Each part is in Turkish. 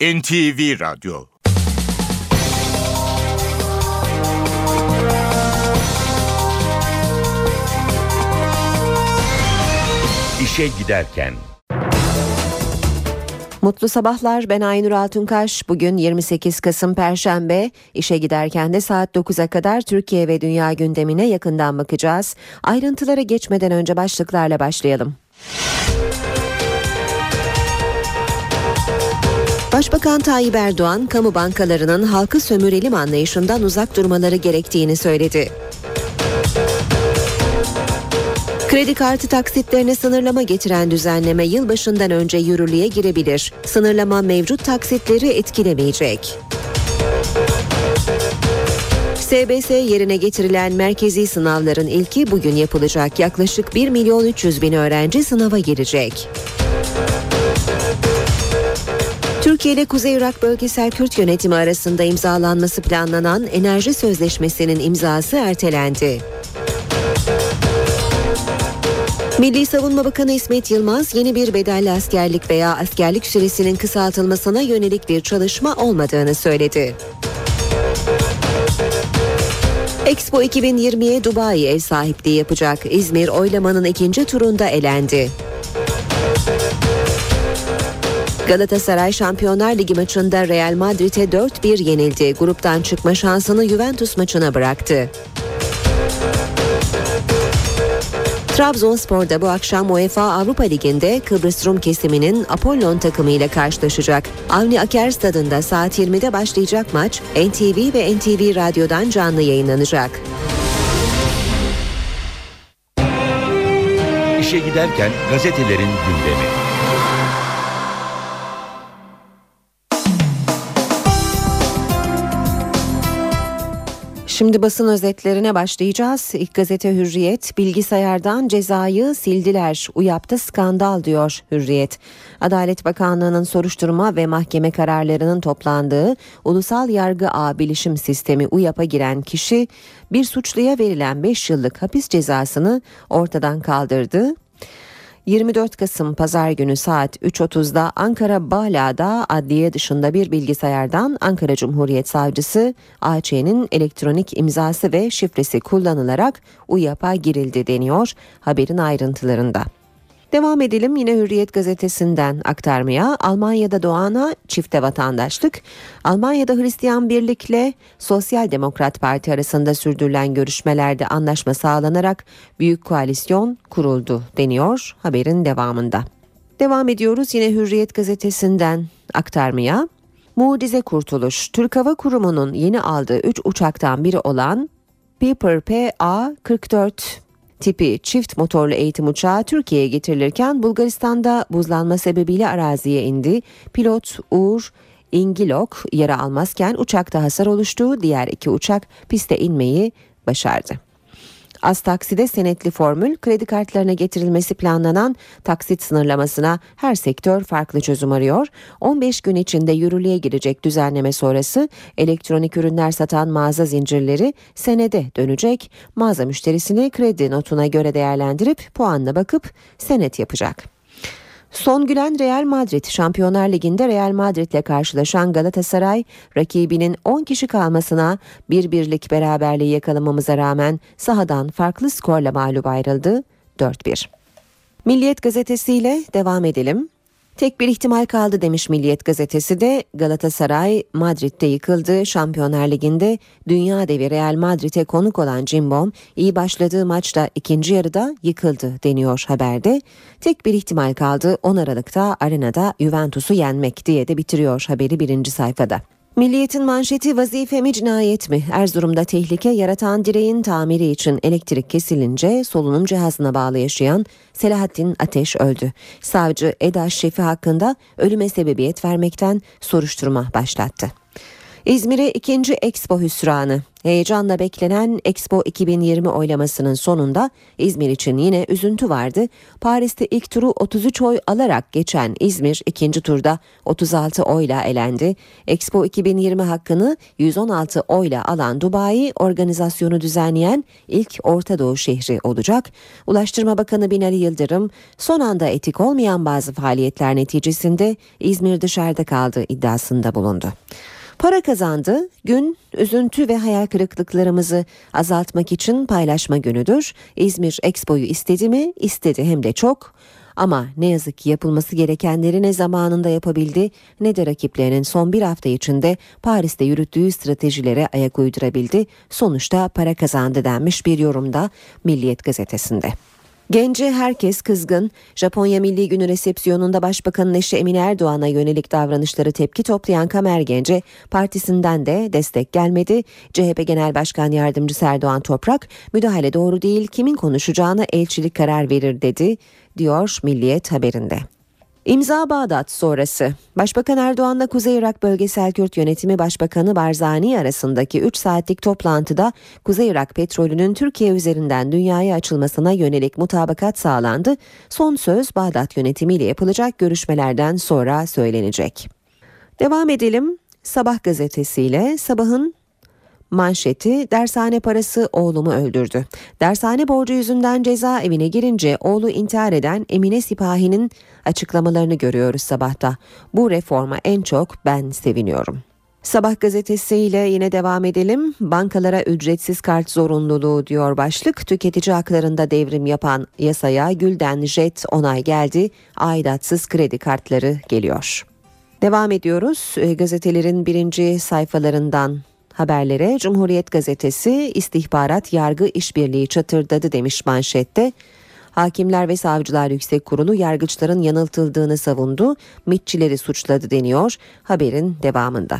NTV Radyo İşe Giderken Mutlu sabahlar ben Aynur Altunkaş. Bugün 28 Kasım Perşembe. İşe giderken de saat 9'a kadar Türkiye ve dünya gündemine yakından bakacağız. Ayrıntılara geçmeden önce başlıklarla başlayalım. Başbakan Tayyip Erdoğan, kamu bankalarının halkı sömürelim anlayışından uzak durmaları gerektiğini söyledi. Kredi kartı taksitlerine sınırlama getiren düzenleme yılbaşından önce yürürlüğe girebilir. Sınırlama mevcut taksitleri etkilemeyecek. SBS yerine getirilen merkezi sınavların ilki bugün yapılacak. Yaklaşık 1 milyon 300 bin öğrenci sınava girecek. Türkiye ile Kuzey Irak Bölgesel Kürt Yönetimi arasında imzalanması planlanan enerji sözleşmesinin imzası ertelendi. Milli Savunma Bakanı İsmet Yılmaz yeni bir bedelli askerlik veya askerlik süresinin kısaltılmasına yönelik bir çalışma olmadığını söyledi. Expo 2020'ye Dubai ev sahipliği yapacak. İzmir oylamanın ikinci turunda elendi. Galatasaray Şampiyonlar Ligi maçında Real Madrid'e 4-1 yenildi. Gruptan çıkma şansını Juventus maçına bıraktı. Trabzonspor'da bu akşam UEFA Avrupa Ligi'nde Kıbrıs Rum kesiminin Apollon takımı ile karşılaşacak. Avni Aker stadında saat 20'de başlayacak maç NTV ve NTV Radyo'dan canlı yayınlanacak. İşe giderken gazetelerin gündemi. Şimdi basın özetlerine başlayacağız. İlk gazete Hürriyet, bilgisayardan cezayı sildiler. UYAP'ta skandal diyor Hürriyet. Adalet Bakanlığı'nın soruşturma ve mahkeme kararlarının toplandığı Ulusal Yargı Ağ Bilişim Sistemi UYAP'a giren kişi bir suçluya verilen 5 yıllık hapis cezasını ortadan kaldırdı 24 Kasım Pazar günü saat 3.30'da Ankara Bala'da adliye dışında bir bilgisayardan Ankara Cumhuriyet Savcısı AÇ'nin elektronik imzası ve şifresi kullanılarak UYAP'a girildi deniyor haberin ayrıntılarında. Devam edelim yine Hürriyet gazetesinden aktarmaya. Almanya'da doğana çifte vatandaşlık. Almanya'da Hristiyan Birlik'le Sosyal Demokrat Parti arasında sürdürülen görüşmelerde anlaşma sağlanarak büyük koalisyon kuruldu deniyor haberin devamında. Devam ediyoruz yine Hürriyet gazetesinden aktarmaya. Mucize Kurtuluş, Türk Hava Kurumu'nun yeni aldığı 3 uçaktan biri olan Piper PA-44 tipi çift motorlu eğitim uçağı Türkiye'ye getirilirken Bulgaristan'da buzlanma sebebiyle araziye indi. Pilot Uğur İngilok yara almazken uçakta hasar oluştu. Diğer iki uçak piste inmeyi başardı. Az takside senetli formül kredi kartlarına getirilmesi planlanan taksit sınırlamasına her sektör farklı çözüm arıyor. 15 gün içinde yürürlüğe girecek düzenleme sonrası elektronik ürünler satan mağaza zincirleri senede dönecek. Mağaza müşterisini kredi notuna göre değerlendirip puanla bakıp senet yapacak. Son gülen Real Madrid Şampiyonlar Ligi'nde Real Madrid'le karşılaşan Galatasaray rakibinin 10 kişi kalmasına bir birlik beraberliği yakalamamıza rağmen sahadan farklı skorla mağlup ayrıldı 4-1. Milliyet gazetesiyle devam edelim. Tek bir ihtimal kaldı demiş Milliyet gazetesi de Galatasaray Madrid'de yıkıldı. Şampiyonlar Ligi'nde dünya devi Real Madrid'e konuk olan Cimbom iyi başladığı maçta ikinci yarıda yıkıldı deniyor haberde. Tek bir ihtimal kaldı 10 Aralık'ta arenada Juventus'u yenmek diye de bitiriyor haberi birinci sayfada. Milliyetin manşeti vazife mi cinayet mi? Erzurum'da tehlike yaratan direğin tamiri için elektrik kesilince solunum cihazına bağlı yaşayan Selahattin Ateş öldü. Savcı Eda Şefi hakkında ölüme sebebiyet vermekten soruşturma başlattı. İzmir'e ikinci Expo hüsranı. Heyecanla beklenen Expo 2020 oylamasının sonunda İzmir için yine üzüntü vardı. Paris'te ilk turu 33 oy alarak geçen İzmir ikinci turda 36 oyla elendi. Expo 2020 hakkını 116 oyla alan Dubai organizasyonu düzenleyen ilk Orta Doğu şehri olacak. Ulaştırma Bakanı Binali Yıldırım son anda etik olmayan bazı faaliyetler neticesinde İzmir dışarıda kaldığı iddiasında bulundu. Para kazandı. Gün üzüntü ve hayal kırıklıklarımızı azaltmak için paylaşma günüdür. İzmir Expo'yu istedi mi? İstedi hem de çok. Ama ne yazık ki yapılması gerekenleri ne zamanında yapabildi ne de rakiplerinin son bir hafta içinde Paris'te yürüttüğü stratejilere ayak uydurabildi. Sonuçta para kazandı denmiş bir yorumda Milliyet gazetesinde. Gence herkes kızgın. Japonya Milli Günü resepsiyonunda Başbakanın eşi Emine Erdoğan'a yönelik davranışları tepki toplayan Kamer Gence partisinden de destek gelmedi. CHP Genel Başkan Yardımcısı Erdoğan Toprak müdahale doğru değil kimin konuşacağına elçilik karar verir dedi diyor Milliyet haberinde. İmza Bağdat sonrası Başbakan Erdoğan'la Kuzey Irak Bölgesel Kürt Yönetimi Başbakanı Barzani arasındaki 3 saatlik toplantıda Kuzey Irak petrolünün Türkiye üzerinden dünyaya açılmasına yönelik mutabakat sağlandı. Son söz Bağdat yönetimiyle yapılacak görüşmelerden sonra söylenecek. Devam edelim. Sabah gazetesiyle sabahın Manşeti dershane parası oğlumu öldürdü. Dershane borcu yüzünden cezaevine girince oğlu intihar eden Emine Sipahi'nin açıklamalarını görüyoruz sabahta. Bu reforma en çok ben seviniyorum. Sabah gazetesiyle yine devam edelim. Bankalara ücretsiz kart zorunluluğu diyor başlık. Tüketici haklarında devrim yapan yasaya Gülden Jet onay geldi. Aidatsız kredi kartları geliyor. Devam ediyoruz. Gazetelerin birinci sayfalarından haberlere Cumhuriyet Gazetesi istihbarat yargı işbirliği çatırdadı demiş manşette. Hakimler ve Savcılar Yüksek Kurulu yargıçların yanıltıldığını savundu, mitçileri suçladı deniyor haberin devamında.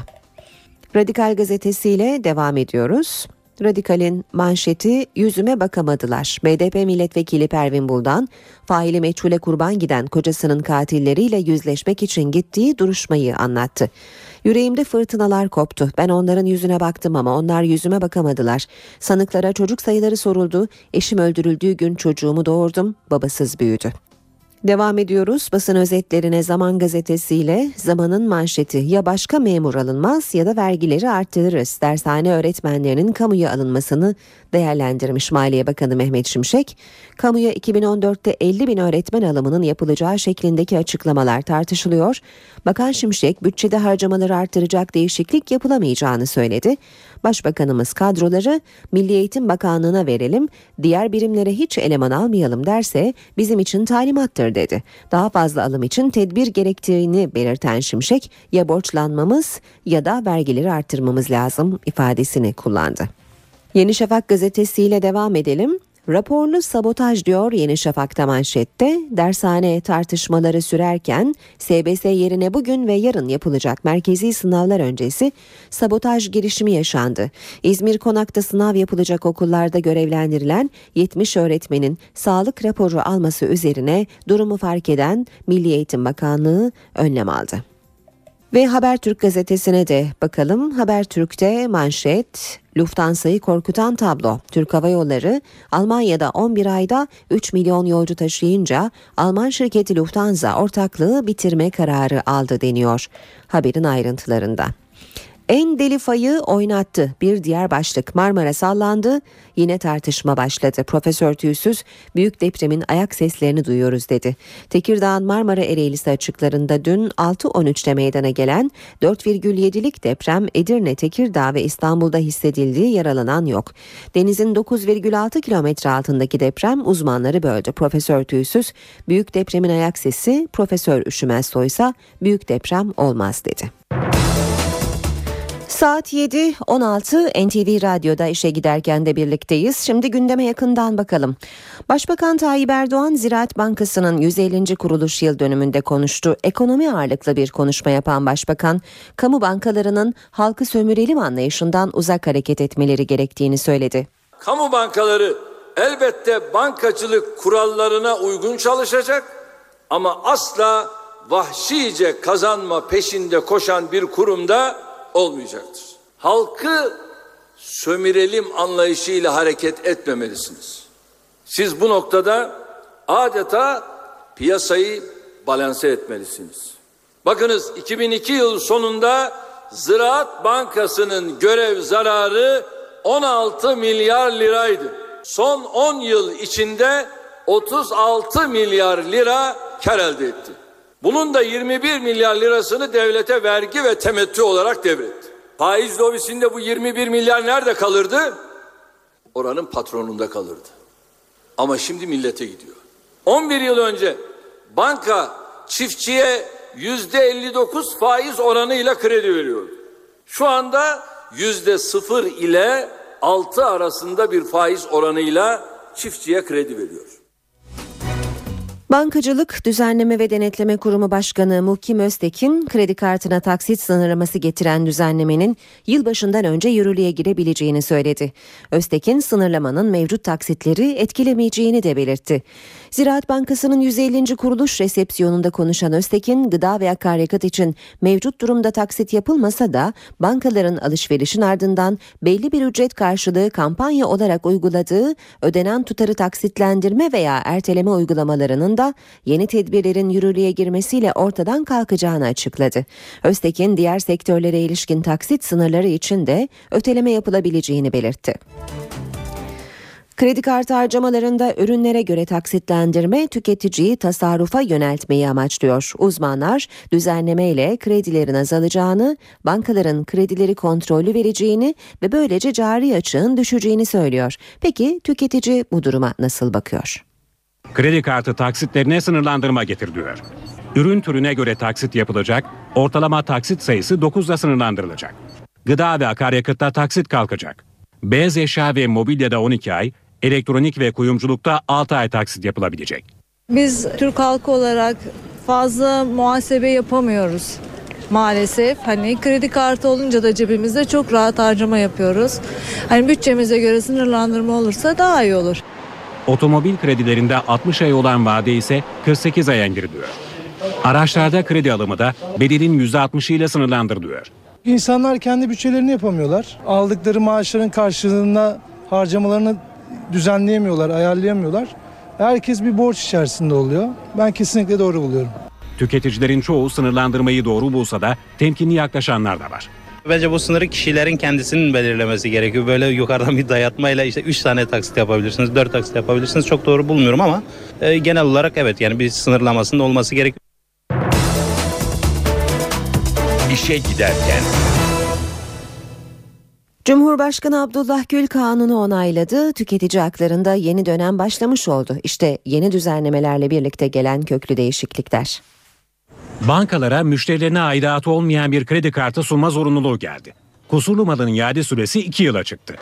Radikal gazetesiyle devam ediyoruz. Radikal'in manşeti yüzüme bakamadılar. BDP milletvekili Pervin Buldan, faili meçhule kurban giden kocasının katilleriyle yüzleşmek için gittiği duruşmayı anlattı. Yüreğimde fırtınalar koptu. Ben onların yüzüne baktım ama onlar yüzüme bakamadılar. Sanıklara çocuk sayıları soruldu. Eşim öldürüldüğü gün çocuğumu doğurdum. Babasız büyüdü. Devam ediyoruz basın özetlerine Zaman gazetesiyle Zaman'ın manşeti ya başka memur alınmaz ya da vergileri arttırırız. Dershane öğretmenlerinin kamuya alınmasını değerlendirmiş Maliye Bakanı Mehmet Şimşek. Kamuya 2014'te 50 bin öğretmen alımının yapılacağı şeklindeki açıklamalar tartışılıyor. Bakan Şimşek bütçede harcamaları artıracak değişiklik yapılamayacağını söyledi. Başbakanımız kadroları Milli Eğitim Bakanlığı'na verelim, diğer birimlere hiç eleman almayalım derse bizim için talimattır dedi. Daha fazla alım için tedbir gerektiğini belirten Şimşek ya borçlanmamız ya da vergileri arttırmamız lazım ifadesini kullandı. Yeni Şafak gazetesiyle devam edelim. Raporlu sabotaj diyor Yeni Şafak'ta manşette. Dershane tartışmaları sürerken SBS yerine bugün ve yarın yapılacak merkezi sınavlar öncesi sabotaj girişimi yaşandı. İzmir Konak'ta sınav yapılacak okullarda görevlendirilen 70 öğretmenin sağlık raporu alması üzerine durumu fark eden Milli Eğitim Bakanlığı önlem aldı. Ve Habertürk gazetesine de bakalım. Habertürk'te manşet Lufthansa'yı korkutan tablo. Türk Hava Yolları Almanya'da 11 ayda 3 milyon yolcu taşıyınca Alman şirketi Lufthansa ortaklığı bitirme kararı aldı deniyor. Haberin ayrıntılarında. En deli fayı oynattı. Bir diğer başlık Marmara sallandı. Yine tartışma başladı. Profesör Tüysüz büyük depremin ayak seslerini duyuyoruz dedi. Tekirdağ'ın Marmara Ereğlisi açıklarında dün 6.13'te meydana gelen 4,7'lik deprem Edirne, Tekirdağ ve İstanbul'da hissedildiği yaralanan yok. Denizin 9,6 kilometre altındaki deprem uzmanları böldü. Profesör Tüysüz büyük depremin ayak sesi Profesör Üşümez Soysa büyük deprem olmaz dedi. Saat 7.16 NTV Radyo'da işe giderken de birlikteyiz. Şimdi gündeme yakından bakalım. Başbakan Tayyip Erdoğan Ziraat Bankası'nın 150. kuruluş yıl dönümünde konuştu. Ekonomi ağırlıklı bir konuşma yapan başbakan, kamu bankalarının halkı sömürelim anlayışından uzak hareket etmeleri gerektiğini söyledi. Kamu bankaları elbette bankacılık kurallarına uygun çalışacak ama asla vahşice kazanma peşinde koşan bir kurumda olmayacaktır. halkı sömürelim anlayışıyla hareket etmemelisiniz. Siz bu noktada adeta piyasayı balanse etmelisiniz. Bakınız 2002 yıl sonunda Ziraat Bankası'nın görev zararı 16 milyar liraydı. Son 10 yıl içinde 36 milyar lira kar elde etti. Bunun da 21 milyar lirasını devlete vergi ve temettü olarak devretti. Faiz lobisinde bu 21 milyar nerede kalırdı? Oranın patronunda kalırdı. Ama şimdi millete gidiyor. 11 yıl önce banka çiftçiye yüzde 59 faiz oranıyla kredi veriyordu. Şu anda yüzde sıfır ile 6 arasında bir faiz oranıyla çiftçiye kredi veriyor. Bankacılık Düzenleme ve Denetleme Kurumu Başkanı Muhkim Öztekin, kredi kartına taksit sınırlaması getiren düzenlemenin yılbaşından önce yürürlüğe girebileceğini söyledi. Öztekin, sınırlamanın mevcut taksitleri etkilemeyeceğini de belirtti. Ziraat Bankası'nın 150. kuruluş resepsiyonunda konuşan Öztekin, gıda ve akaryakıt için mevcut durumda taksit yapılmasa da bankaların alışverişin ardından belli bir ücret karşılığı kampanya olarak uyguladığı ödenen tutarı taksitlendirme veya erteleme uygulamalarının da yeni tedbirlerin yürürlüğe girmesiyle ortadan kalkacağını açıkladı. Öztekin diğer sektörlere ilişkin taksit sınırları için de öteleme yapılabileceğini belirtti. Kredi kartı harcamalarında ürünlere göre taksitlendirme tüketiciyi tasarrufa yöneltmeyi amaçlıyor. Uzmanlar düzenleme ile kredilerin azalacağını, bankaların kredileri kontrollü vereceğini ve böylece cari açığın düşeceğini söylüyor. Peki tüketici bu duruma nasıl bakıyor? Kredi kartı taksitlerine sınırlandırma getiriliyor. Ürün türüne göre taksit yapılacak, ortalama taksit sayısı 9'da sınırlandırılacak. Gıda ve akaryakıtta taksit kalkacak. Beyaz eşya ve mobilyada 12 ay, elektronik ve kuyumculukta 6 ay taksit yapılabilecek. Biz Türk halkı olarak fazla muhasebe yapamıyoruz maalesef. Hani kredi kartı olunca da cebimizde çok rahat harcama yapıyoruz. Hani bütçemize göre sınırlandırma olursa daha iyi olur. Otomobil kredilerinde 60 ay olan vade ise 48 aya indiriliyor. Araçlarda kredi alımı da bedelin %60 ile sınırlandırılıyor. İnsanlar kendi bütçelerini yapamıyorlar. Aldıkları maaşların karşılığında harcamalarını düzenleyemiyorlar, ayarlayamıyorlar. Herkes bir borç içerisinde oluyor. Ben kesinlikle doğru buluyorum. Tüketicilerin çoğu sınırlandırmayı doğru bulsa da temkinli yaklaşanlar da var. Bence bu sınırı kişilerin kendisinin belirlemesi gerekiyor. Böyle yukarıdan bir dayatmayla işte 3 tane taksit yapabilirsiniz, 4 taksit yapabilirsiniz. Çok doğru bulmuyorum ama e, genel olarak evet yani bir sınırlamasının olması gerekiyor. İşe giderken Cumhurbaşkanı Abdullah Gül kanunu onayladı. Tüketici haklarında yeni dönem başlamış oldu. İşte yeni düzenlemelerle birlikte gelen köklü değişiklikler. Bankalara müşterilerine aidatı olmayan bir kredi kartı sunma zorunluluğu geldi. Kusurlu malın iade süresi 2 yıla çıktı.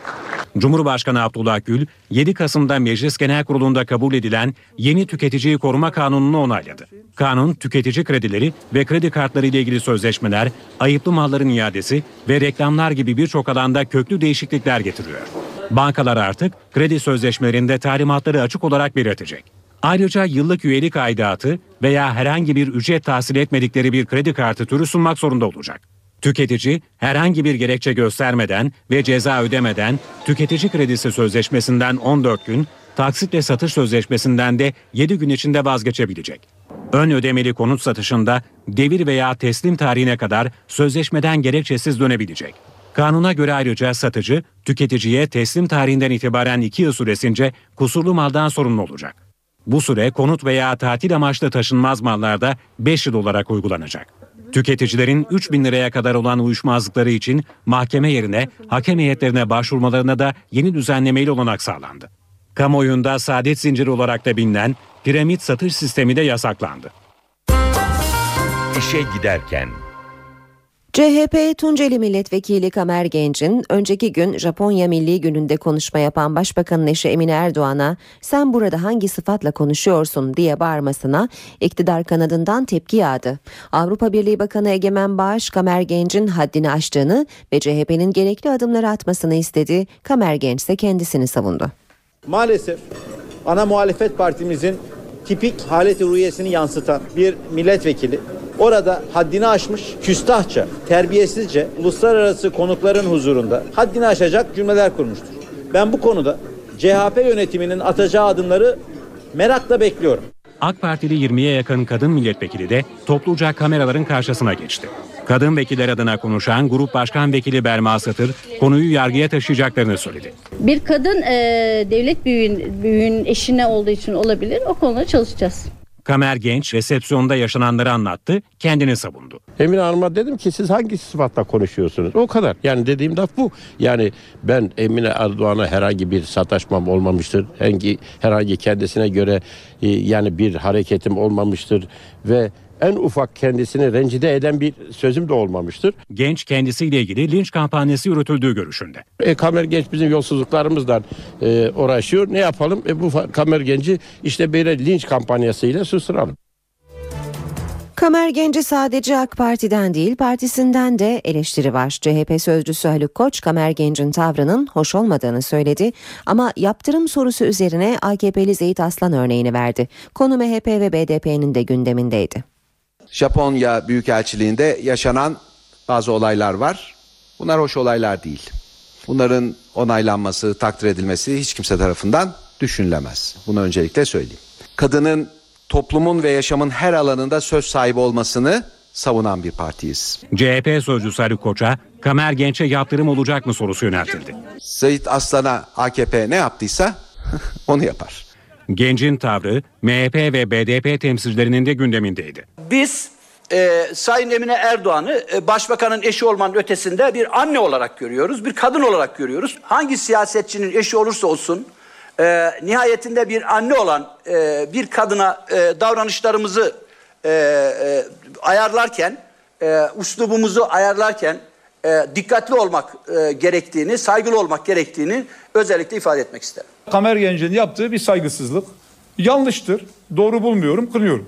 Cumhurbaşkanı Abdullah Gül 7 Kasım'da Meclis Genel Kurulu'nda kabul edilen yeni tüketiciyi koruma kanununu onayladı. Kanun tüketici kredileri ve kredi kartları ile ilgili sözleşmeler, ayıplı malların iadesi ve reklamlar gibi birçok alanda köklü değişiklikler getiriyor. Bankalar artık kredi sözleşmelerinde talimatları açık olarak belirtecek. Ayrıca yıllık üyelik aidatı veya herhangi bir ücret tahsil etmedikleri bir kredi kartı türü sunmak zorunda olacak. Tüketici herhangi bir gerekçe göstermeden ve ceza ödemeden tüketici kredisi sözleşmesinden 14 gün, taksitle satış sözleşmesinden de 7 gün içinde vazgeçebilecek. Ön ödemeli konut satışında devir veya teslim tarihine kadar sözleşmeden gerekçesiz dönebilecek. Kanuna göre ayrıca satıcı tüketiciye teslim tarihinden itibaren 2 yıl süresince kusurlu maldan sorumlu olacak. Bu süre konut veya tatil amaçlı taşınmaz mallarda 5 yıl olarak uygulanacak. Tüketicilerin 3 bin liraya kadar olan uyuşmazlıkları için mahkeme yerine hakem heyetlerine başvurmalarına da yeni düzenlemeyle olanak sağlandı. Kamuoyunda saadet zinciri olarak da bilinen piramit satış sistemi de yasaklandı. işe giderken CHP Tunceli Milletvekili Kamer Genç'in önceki gün Japonya Milli Günü'nde konuşma yapan Başbakanın eşi Emine Erdoğan'a sen burada hangi sıfatla konuşuyorsun diye bağırmasına iktidar kanadından tepki yağdı. Avrupa Birliği Bakanı Egemen Bağış Kamer Genç'in haddini aştığını ve CHP'nin gerekli adımları atmasını istedi. Kamer Genç ise kendisini savundu. Maalesef ana muhalefet partimizin tipik haleti ruhiyesini yansıtan bir milletvekili orada haddini aşmış, küstahça, terbiyesizce uluslararası konukların huzurunda haddini aşacak cümleler kurmuştur. Ben bu konuda CHP yönetiminin atacağı adımları merakla bekliyorum. AK Partili 20'ye yakın kadın milletvekili de topluca kameraların karşısına geçti. Kadın vekiller adına konuşan Grup Başkan Vekili Berma Satır konuyu yargıya taşıyacaklarını söyledi. Bir kadın e, devlet büyüğün, büyüğün eşine olduğu için olabilir. O konuda çalışacağız. Kamer Genç resepsiyonda yaşananları anlattı, kendini savundu. Emine Hanım'a dedim ki siz hangi sıfatla konuşuyorsunuz? O kadar. Yani dediğim laf bu. Yani ben Emine Erdoğan'a herhangi bir sataşmam olmamıştır. Herhangi, herhangi kendisine göre e, yani bir hareketim olmamıştır. Ve en ufak kendisini rencide eden bir sözüm de olmamıştır. Genç kendisiyle ilgili linç kampanyası yürütüldüğü görüşünde. E, Kamer Genç bizim yolsuzluklarımızdan e, uğraşıyor. Ne yapalım? E, bu Kamer Genç'i işte böyle linç kampanyasıyla susturalım. Kamer Genci sadece AK Parti'den değil partisinden de eleştiri var. CHP sözcüsü Haluk Koç Kamer Genç'in tavrının hoş olmadığını söyledi ama yaptırım sorusu üzerine AKP'li Zeyt Aslan örneğini verdi. Konu MHP ve BDP'nin de gündemindeydi. Japonya Büyükelçiliğinde yaşanan bazı olaylar var. Bunlar hoş olaylar değil. Bunların onaylanması, takdir edilmesi hiç kimse tarafından düşünülemez. Bunu öncelikle söyleyeyim. Kadının toplumun ve yaşamın her alanında söz sahibi olmasını savunan bir partiyiz. CHP sözcüsü Haluk Koç'a Kamer Genç'e yaptırım olacak mı sorusu yöneltildi. Zahit Aslan'a AKP ne yaptıysa onu yapar. Gencin tavrı MHP ve BDP temsilcilerinin de gündemindeydi. Biz e, Sayın Emine Erdoğan'ı e, başbakanın eşi olmanın ötesinde bir anne olarak görüyoruz, bir kadın olarak görüyoruz. Hangi siyasetçinin eşi olursa olsun e, nihayetinde bir anne olan e, bir kadına e, davranışlarımızı e, e, ayarlarken, e, uslubumuzu ayarlarken e, dikkatli olmak e, gerektiğini, saygılı olmak gerektiğini özellikle ifade etmek isterim. Kamer Genç'in yaptığı bir saygısızlık. Yanlıştır. Doğru bulmuyorum, kınıyorum.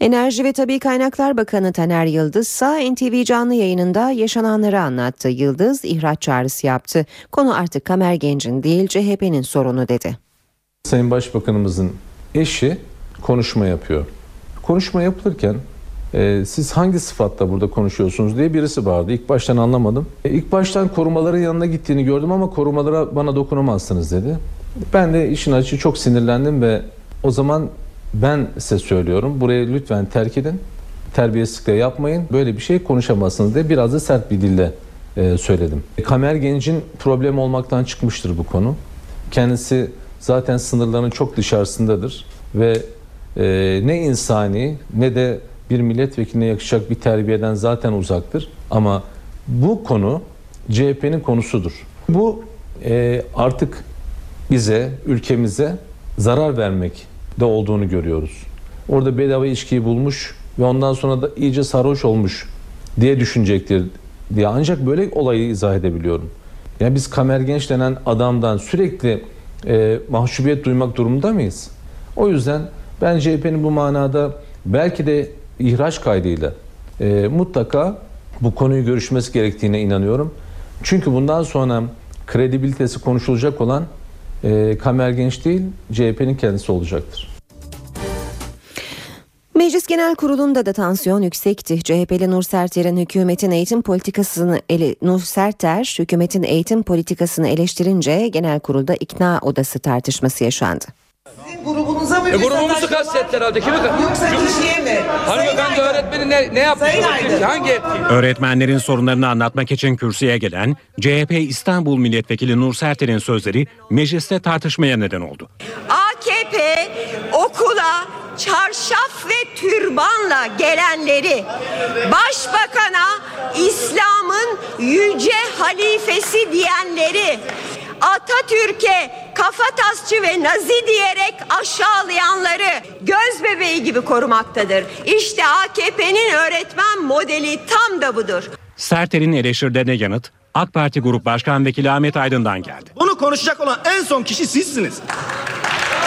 Enerji ve Tabi Kaynaklar Bakanı Taner Yıldız ise NTV canlı yayınında yaşananları anlattı. Yıldız ihraç çağrısı yaptı. Konu artık Kamer Genç'in değil CHP'nin sorunu dedi. Sayın Başbakanımızın eşi konuşma yapıyor. Konuşma yapılırken e, siz hangi sıfatla burada konuşuyorsunuz diye birisi bağırdı. İlk baştan anlamadım. E, ilk baştan korumaların yanına gittiğini gördüm ama korumalara bana dokunamazsınız dedi. Ben de işin açığı çok sinirlendim ve o zaman ben size söylüyorum burayı lütfen terk edin. Terbiyesizlikle yapmayın. Böyle bir şey konuşamazsınız diye biraz da sert bir dille e, söyledim. Kamer Genç'in problem olmaktan çıkmıştır bu konu. Kendisi zaten sınırların çok dışarısındadır ve e, ne insani ne de bir milletvekiline yakışacak bir terbiyeden zaten uzaktır. Ama bu konu CHP'nin konusudur. Bu e, artık bize, ülkemize zarar vermek de olduğunu görüyoruz. Orada bedava içkiyi bulmuş ve ondan sonra da iyice sarhoş olmuş diye düşünecektir diye ancak böyle olayı izah edebiliyorum. Yani biz Kamer Genç denen adamdan sürekli e, mahcubiyet duymak durumunda mıyız? O yüzden ben CHP'nin bu manada belki de ihraç kaydıyla e, mutlaka bu konuyu görüşmesi gerektiğine inanıyorum. Çünkü bundan sonra kredibilitesi konuşulacak olan e, Kamer Genç değil CHP'nin kendisi olacaktır. Meclis Genel Kurulu'nda da tansiyon yüksekti. CHP'li Nur Serter'in hükümetin eğitim politikasını ele, Nur Serter hükümetin eğitim politikasını eleştirince genel kurulda ikna odası tartışması yaşandı. Grubunuza mı E, grubumuzu kastettiler herhalde. Kimi Yoksa kişiye mi? Hanımefendi öğretmeni ne, ne yapmış? Sayın Aydın. Hangi etki? Öğretmenlerin sorunlarını anlatmak için kürsüye gelen CHP İstanbul Milletvekili Nur Serter'in sözleri mecliste tartışmaya neden oldu. AKP okula çarşaf ve türbanla gelenleri başbakana İslam'ın yüce halifesi diyenleri Atatürk'e kafatasçı ve nazi diyerek aşağılayanları göz bebeği gibi korumaktadır. İşte AKP'nin öğretmen modeli tam da budur. Serter'in eleştirilerine yanıt AK Parti Grup Başkan Vekili Ahmet Aydın'dan geldi. Bunu konuşacak olan en son kişi sizsiniz.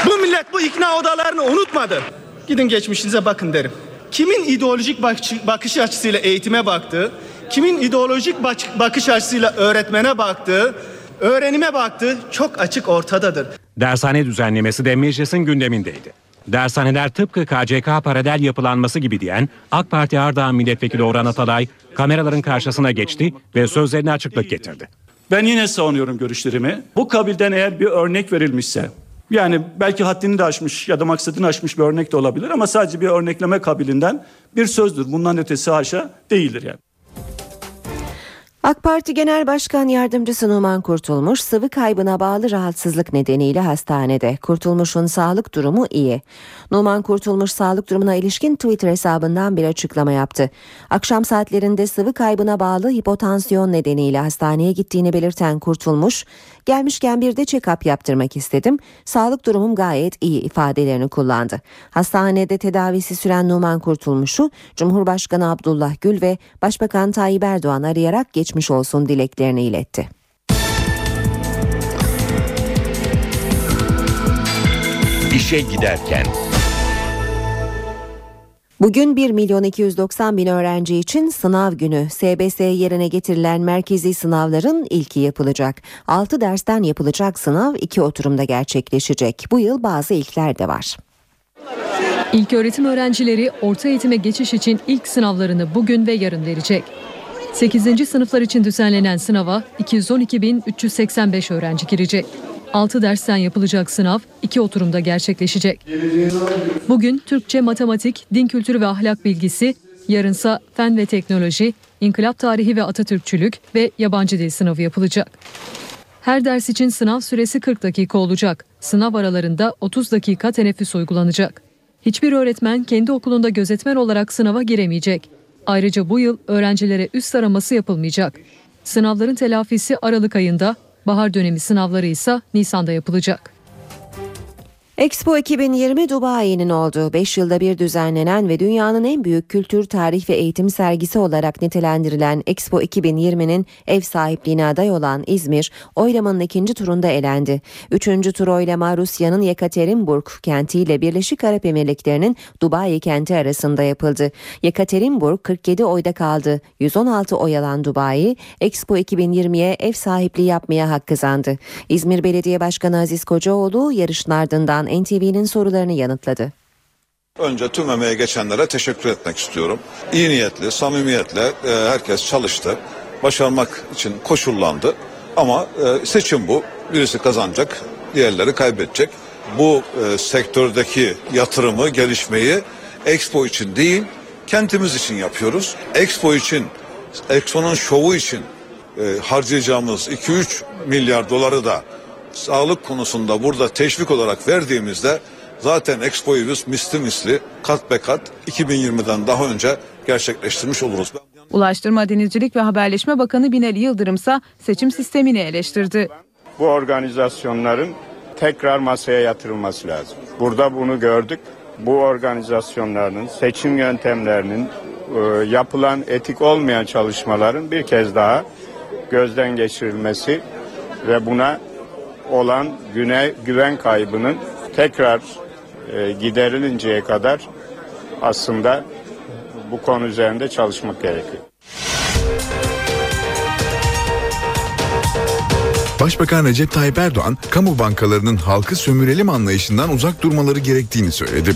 Bu millet bu ikna odalarını unutmadı. Gidin geçmişinize bakın derim. Kimin ideolojik bakış, açısıyla eğitime baktığı, kimin ideolojik bak- bakış açısıyla öğretmene baktığı, öğrenime baktığı çok açık ortadadır. Dershane düzenlemesi de meclisin gündemindeydi. Dershaneler tıpkı KCK paralel yapılanması gibi diyen AK Parti Ardahan Milletvekili Orhan Atalay kameraların karşısına geçti ve sözlerine açıklık getirdi. Ben yine savunuyorum görüşlerimi. Bu kabilden eğer bir örnek verilmişse yani belki haddini de aşmış ya da maksadını aşmış bir örnek de olabilir ama sadece bir örnekleme kabilinden bir sözdür. Bundan ötesi haşa değildir yani. AK Parti Genel Başkan Yardımcısı Numan Kurtulmuş sıvı kaybına bağlı rahatsızlık nedeniyle hastanede. Kurtulmuş'un sağlık durumu iyi. Numan Kurtulmuş sağlık durumuna ilişkin Twitter hesabından bir açıklama yaptı. Akşam saatlerinde sıvı kaybına bağlı hipotansiyon nedeniyle hastaneye gittiğini belirten Kurtulmuş, gelmişken bir de check-up yaptırmak istedim. Sağlık durumum gayet iyi ifadelerini kullandı. Hastanede tedavisi süren Numan Kurtulmuş'u Cumhurbaşkanı Abdullah Gül ve Başbakan Tayyip Erdoğan arayarak geçmiş olsun dileklerini iletti. İşe giderken Bugün 1 milyon 290 bin öğrenci için sınav günü. SBS yerine getirilen merkezi sınavların ilki yapılacak. 6 dersten yapılacak sınav iki oturumda gerçekleşecek. Bu yıl bazı ilkler de var. İlk öğretim öğrencileri orta eğitime geçiş için ilk sınavlarını bugün ve yarın verecek. 8. sınıflar için düzenlenen sınava 212.385 öğrenci girecek. 6 dersten yapılacak sınav iki oturumda gerçekleşecek. Bugün Türkçe, matematik, din kültürü ve ahlak bilgisi, yarınsa fen ve teknoloji, inkılap tarihi ve Atatürkçülük ve yabancı dil sınavı yapılacak. Her ders için sınav süresi 40 dakika olacak. Sınav aralarında 30 dakika teneffüs uygulanacak. Hiçbir öğretmen kendi okulunda gözetmen olarak sınava giremeyecek. Ayrıca bu yıl öğrencilere üst araması yapılmayacak. Sınavların telafisi Aralık ayında, bahar dönemi sınavları ise Nisan'da yapılacak. Expo 2020 Dubai'nin olduğu 5 yılda bir düzenlenen ve dünyanın en büyük kültür, tarih ve eğitim sergisi olarak nitelendirilen Expo 2020'nin ev sahipliğine aday olan İzmir, oylamanın ikinci turunda elendi. Üçüncü tur oylama Rusya'nın Yekaterinburg kentiyle Birleşik Arap Emirlikleri'nin Dubai kenti arasında yapıldı. Yekaterinburg 47 oyda kaldı. 116 oy alan Dubai, Expo 2020'ye ev sahipliği yapmaya hak kazandı. İzmir Belediye Başkanı Aziz Kocaoğlu yarışın ardından NTV'nin sorularını yanıtladı. Önce tüm emeğe geçenlere teşekkür etmek istiyorum. İyi niyetli, samimiyetle e, herkes çalıştı. Başarmak için koşullandı. Ama e, seçim bu. Birisi kazanacak, diğerleri kaybedecek. Bu e, sektördeki yatırımı, gelişmeyi Expo için değil, kentimiz için yapıyoruz. Expo için, Expo'nun şovu için harcayacağımız 2-3 milyar doları da sağlık konusunda burada teşvik olarak verdiğimizde zaten Expo'yu biz misli misli kat be kat 2020'den daha önce gerçekleştirmiş oluruz. Ulaştırma, Denizcilik ve Haberleşme Bakanı Binali Yıldırım ise seçim sistemini eleştirdi. Bu organizasyonların tekrar masaya yatırılması lazım. Burada bunu gördük. Bu organizasyonların seçim yöntemlerinin e, yapılan etik olmayan çalışmaların bir kez daha gözden geçirilmesi ve buna olan güne, güven kaybının tekrar e, giderilinceye kadar aslında bu konu üzerinde çalışmak gerekiyor. Başbakan Recep Tayyip Erdoğan, kamu bankalarının halkı sömürelim anlayışından uzak durmaları gerektiğini söyledi.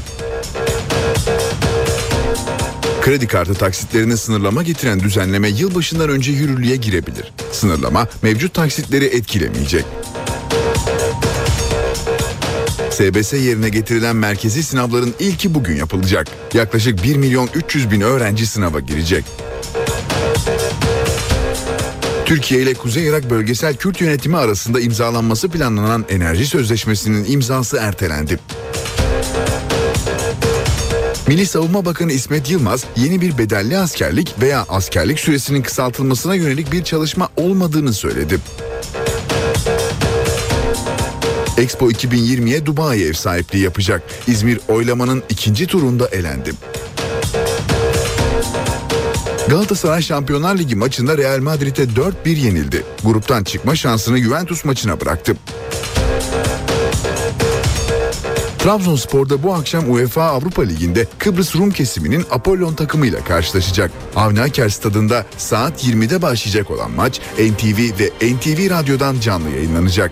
Kredi kartı taksitlerini sınırlama getiren düzenleme yılbaşından önce yürürlüğe girebilir. Sınırlama mevcut taksitleri etkilemeyecek. SBS yerine getirilen merkezi sınavların ilki bugün yapılacak. Yaklaşık 1 milyon 300 bin öğrenci sınava girecek. Türkiye ile Kuzey Irak Bölgesel Kürt Yönetimi arasında imzalanması planlanan enerji sözleşmesinin imzası ertelendi. Milli Savunma Bakanı İsmet Yılmaz yeni bir bedelli askerlik veya askerlik süresinin kısaltılmasına yönelik bir çalışma olmadığını söyledi. Expo 2020'ye Dubai ev sahipliği yapacak. İzmir oylamanın ikinci turunda elendi. Galatasaray Şampiyonlar Ligi maçında Real Madrid'e 4-1 yenildi. Gruptan çıkma şansını Juventus maçına bıraktı. Trabzonspor'da bu akşam UEFA Avrupa Ligi'nde Kıbrıs Rum kesiminin Apollon takımıyla karşılaşacak. Avni Aker stadında saat 20'de başlayacak olan maç NTV ve NTV Radyo'dan canlı yayınlanacak.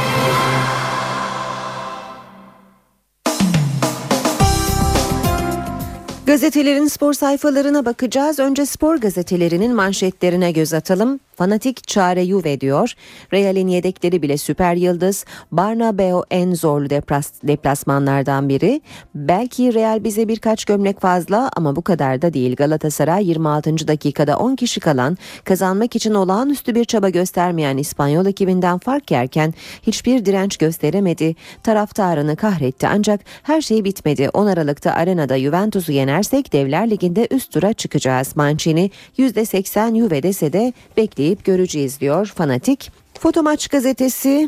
Gazetelerin spor sayfalarına bakacağız. Önce spor gazetelerinin manşetlerine göz atalım. Fanatik çare Juve diyor. Real'in yedekleri bile süper yıldız. Barnabeo en zorlu deplas deplasmanlardan biri. Belki Real bize birkaç gömlek fazla ama bu kadar da değil. Galatasaray 26. dakikada 10 kişi kalan kazanmak için olağanüstü bir çaba göstermeyen İspanyol ekibinden fark yerken hiçbir direnç gösteremedi. Taraftarını kahretti ancak her şey bitmedi. 10 Aralık'ta arenada Juventus'u yenersek Devler Ligi'nde üst tura çıkacağız. Mancini %80 Juve dese de bekleyip göreceğiz diyor fanatik. Fotomaç gazetesi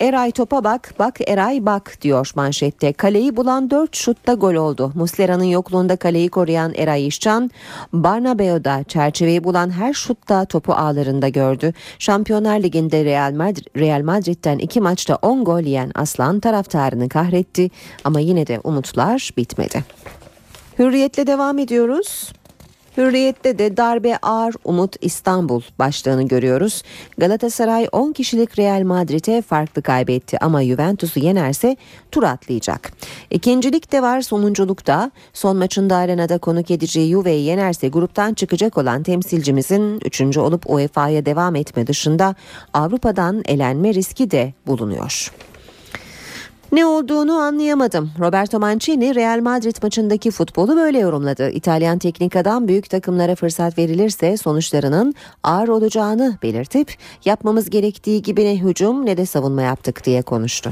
Eray topa bak, bak Eray bak diyor manşette. Kaleyi bulan 4 şutta gol oldu. Muslera'nın yokluğunda kaleyi koruyan Eray İşcan, Barnabeo'da çerçeveyi bulan her şutta topu ağlarında gördü. Şampiyonlar Ligi'nde Real, Madrid, Real Madrid'den iki maçta 10 gol yiyen Aslan taraftarını kahretti ama yine de umutlar bitmedi. Hürriyetle devam ediyoruz. Hürriyette de darbe ağır Umut İstanbul başlığını görüyoruz. Galatasaray 10 kişilik Real Madrid'e farklı kaybetti ama Juventus'u yenerse tur atlayacak. İkincilik de var sonunculukta. Son maçında arenada konuk edeceği Juve'yi yenerse gruptan çıkacak olan temsilcimizin 3. olup UEFA'ya devam etme dışında Avrupa'dan elenme riski de bulunuyor. Ne olduğunu anlayamadım. Roberto Mancini Real Madrid maçındaki futbolu böyle yorumladı. İtalyan teknik adam büyük takımlara fırsat verilirse sonuçlarının ağır olacağını belirtip yapmamız gerektiği gibi ne hücum ne de savunma yaptık diye konuştu.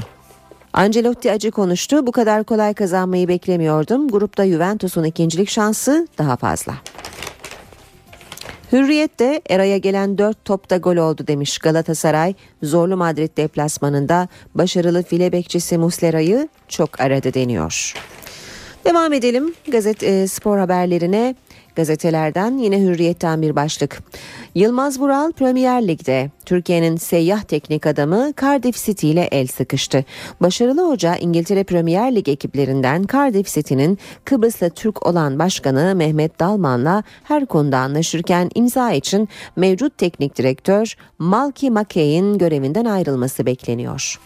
Ancelotti acı konuştu. Bu kadar kolay kazanmayı beklemiyordum. Grupta Juventus'un ikincilik şansı daha fazla. Hürriyet'te Eray'a gelen 4 topta gol oldu demiş Galatasaray. Zorlu Madrid deplasmanında başarılı file bekçisi Muslera'yı çok aradı deniyor. Devam edelim gazete e, spor haberlerine. Gazetelerden yine hürriyetten bir başlık. Yılmaz Vural Premier Lig'de Türkiye'nin seyyah teknik adamı Cardiff City ile el sıkıştı. Başarılı hoca İngiltere Premier Lig ekiplerinden Cardiff City'nin Kıbrıs'ta Türk olan başkanı Mehmet Dalman'la her konuda anlaşırken imza için mevcut teknik direktör Malky Mackay'in görevinden ayrılması bekleniyor.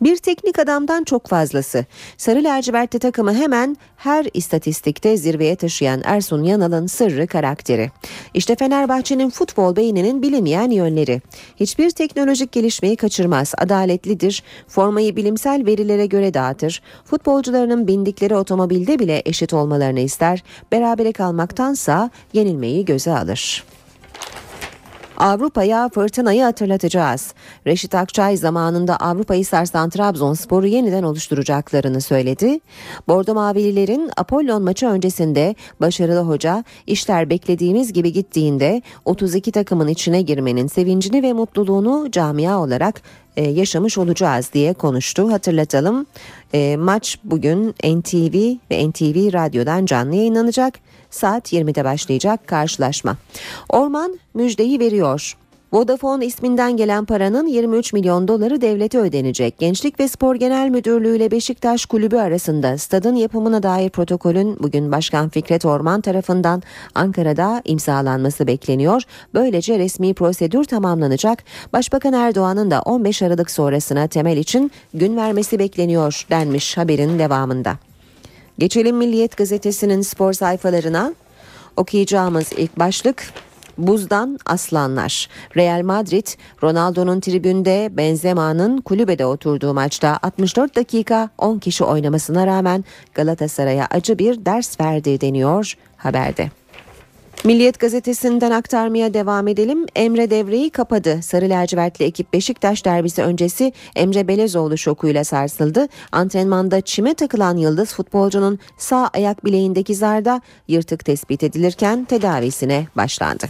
Bir teknik adamdan çok fazlası. Sarı lacivertli takımı hemen her istatistikte zirveye taşıyan Ersun Yanal'ın sırrı karakteri. İşte Fenerbahçe'nin futbol beyninin bilinmeyen yönleri. Hiçbir teknolojik gelişmeyi kaçırmaz, adaletlidir, formayı bilimsel verilere göre dağıtır, futbolcularının bindikleri otomobilde bile eşit olmalarını ister, berabere kalmaktansa yenilmeyi göze alır. Avrupa'ya fırtınayı hatırlatacağız. Reşit Akçay zamanında Avrupa'yı sarsan Trabzonspor'u yeniden oluşturacaklarını söyledi. Bordo Mavililerin Apollon maçı öncesinde başarılı hoca işler beklediğimiz gibi gittiğinde 32 takımın içine girmenin sevincini ve mutluluğunu camia olarak e, yaşamış olacağız diye konuştu. Hatırlatalım e, maç bugün NTV ve NTV Radyo'dan canlı yayınlanacak. Saat 20'de başlayacak karşılaşma. Orman müjdeyi veriyor. Vodafone isminden gelen paranın 23 milyon doları devlete ödenecek. Gençlik ve Spor Genel Müdürlüğü ile Beşiktaş Kulübü arasında stadın yapımına dair protokolün bugün Başkan Fikret Orman tarafından Ankara'da imzalanması bekleniyor. Böylece resmi prosedür tamamlanacak. Başbakan Erdoğan'ın da 15 Aralık sonrasına temel için gün vermesi bekleniyor denmiş haberin devamında. Geçelim Milliyet gazetesinin spor sayfalarına. Okuyacağımız ilk başlık Buzdan aslanlar. Real Madrid, Ronaldo'nun tribünde Benzema'nın kulübede oturduğu maçta 64 dakika 10 kişi oynamasına rağmen Galatasaray'a acı bir ders verdi deniyor haberde. Milliyet gazetesinden aktarmaya devam edelim. Emre devreyi kapadı. Sarı lacivertli ekip Beşiktaş derbisi öncesi Emre Belezoğlu şokuyla sarsıldı. Antrenmanda çime takılan yıldız futbolcunun sağ ayak bileğindeki zarda yırtık tespit edilirken tedavisine başlandı.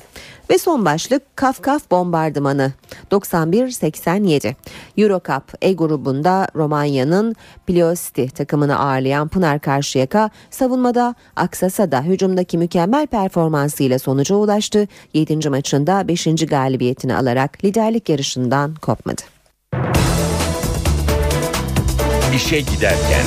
Ve son başlık Kafkaf bombardımanı 91-87. Eurocup E grubunda Romanya'nın Pliosti takımını ağırlayan Pınar Karşıyaka savunmada aksasa da hücumdaki mükemmel performansıyla sonuca ulaştı. 7. maçında 5. galibiyetini alarak liderlik yarışından kopmadı. İşe giderken.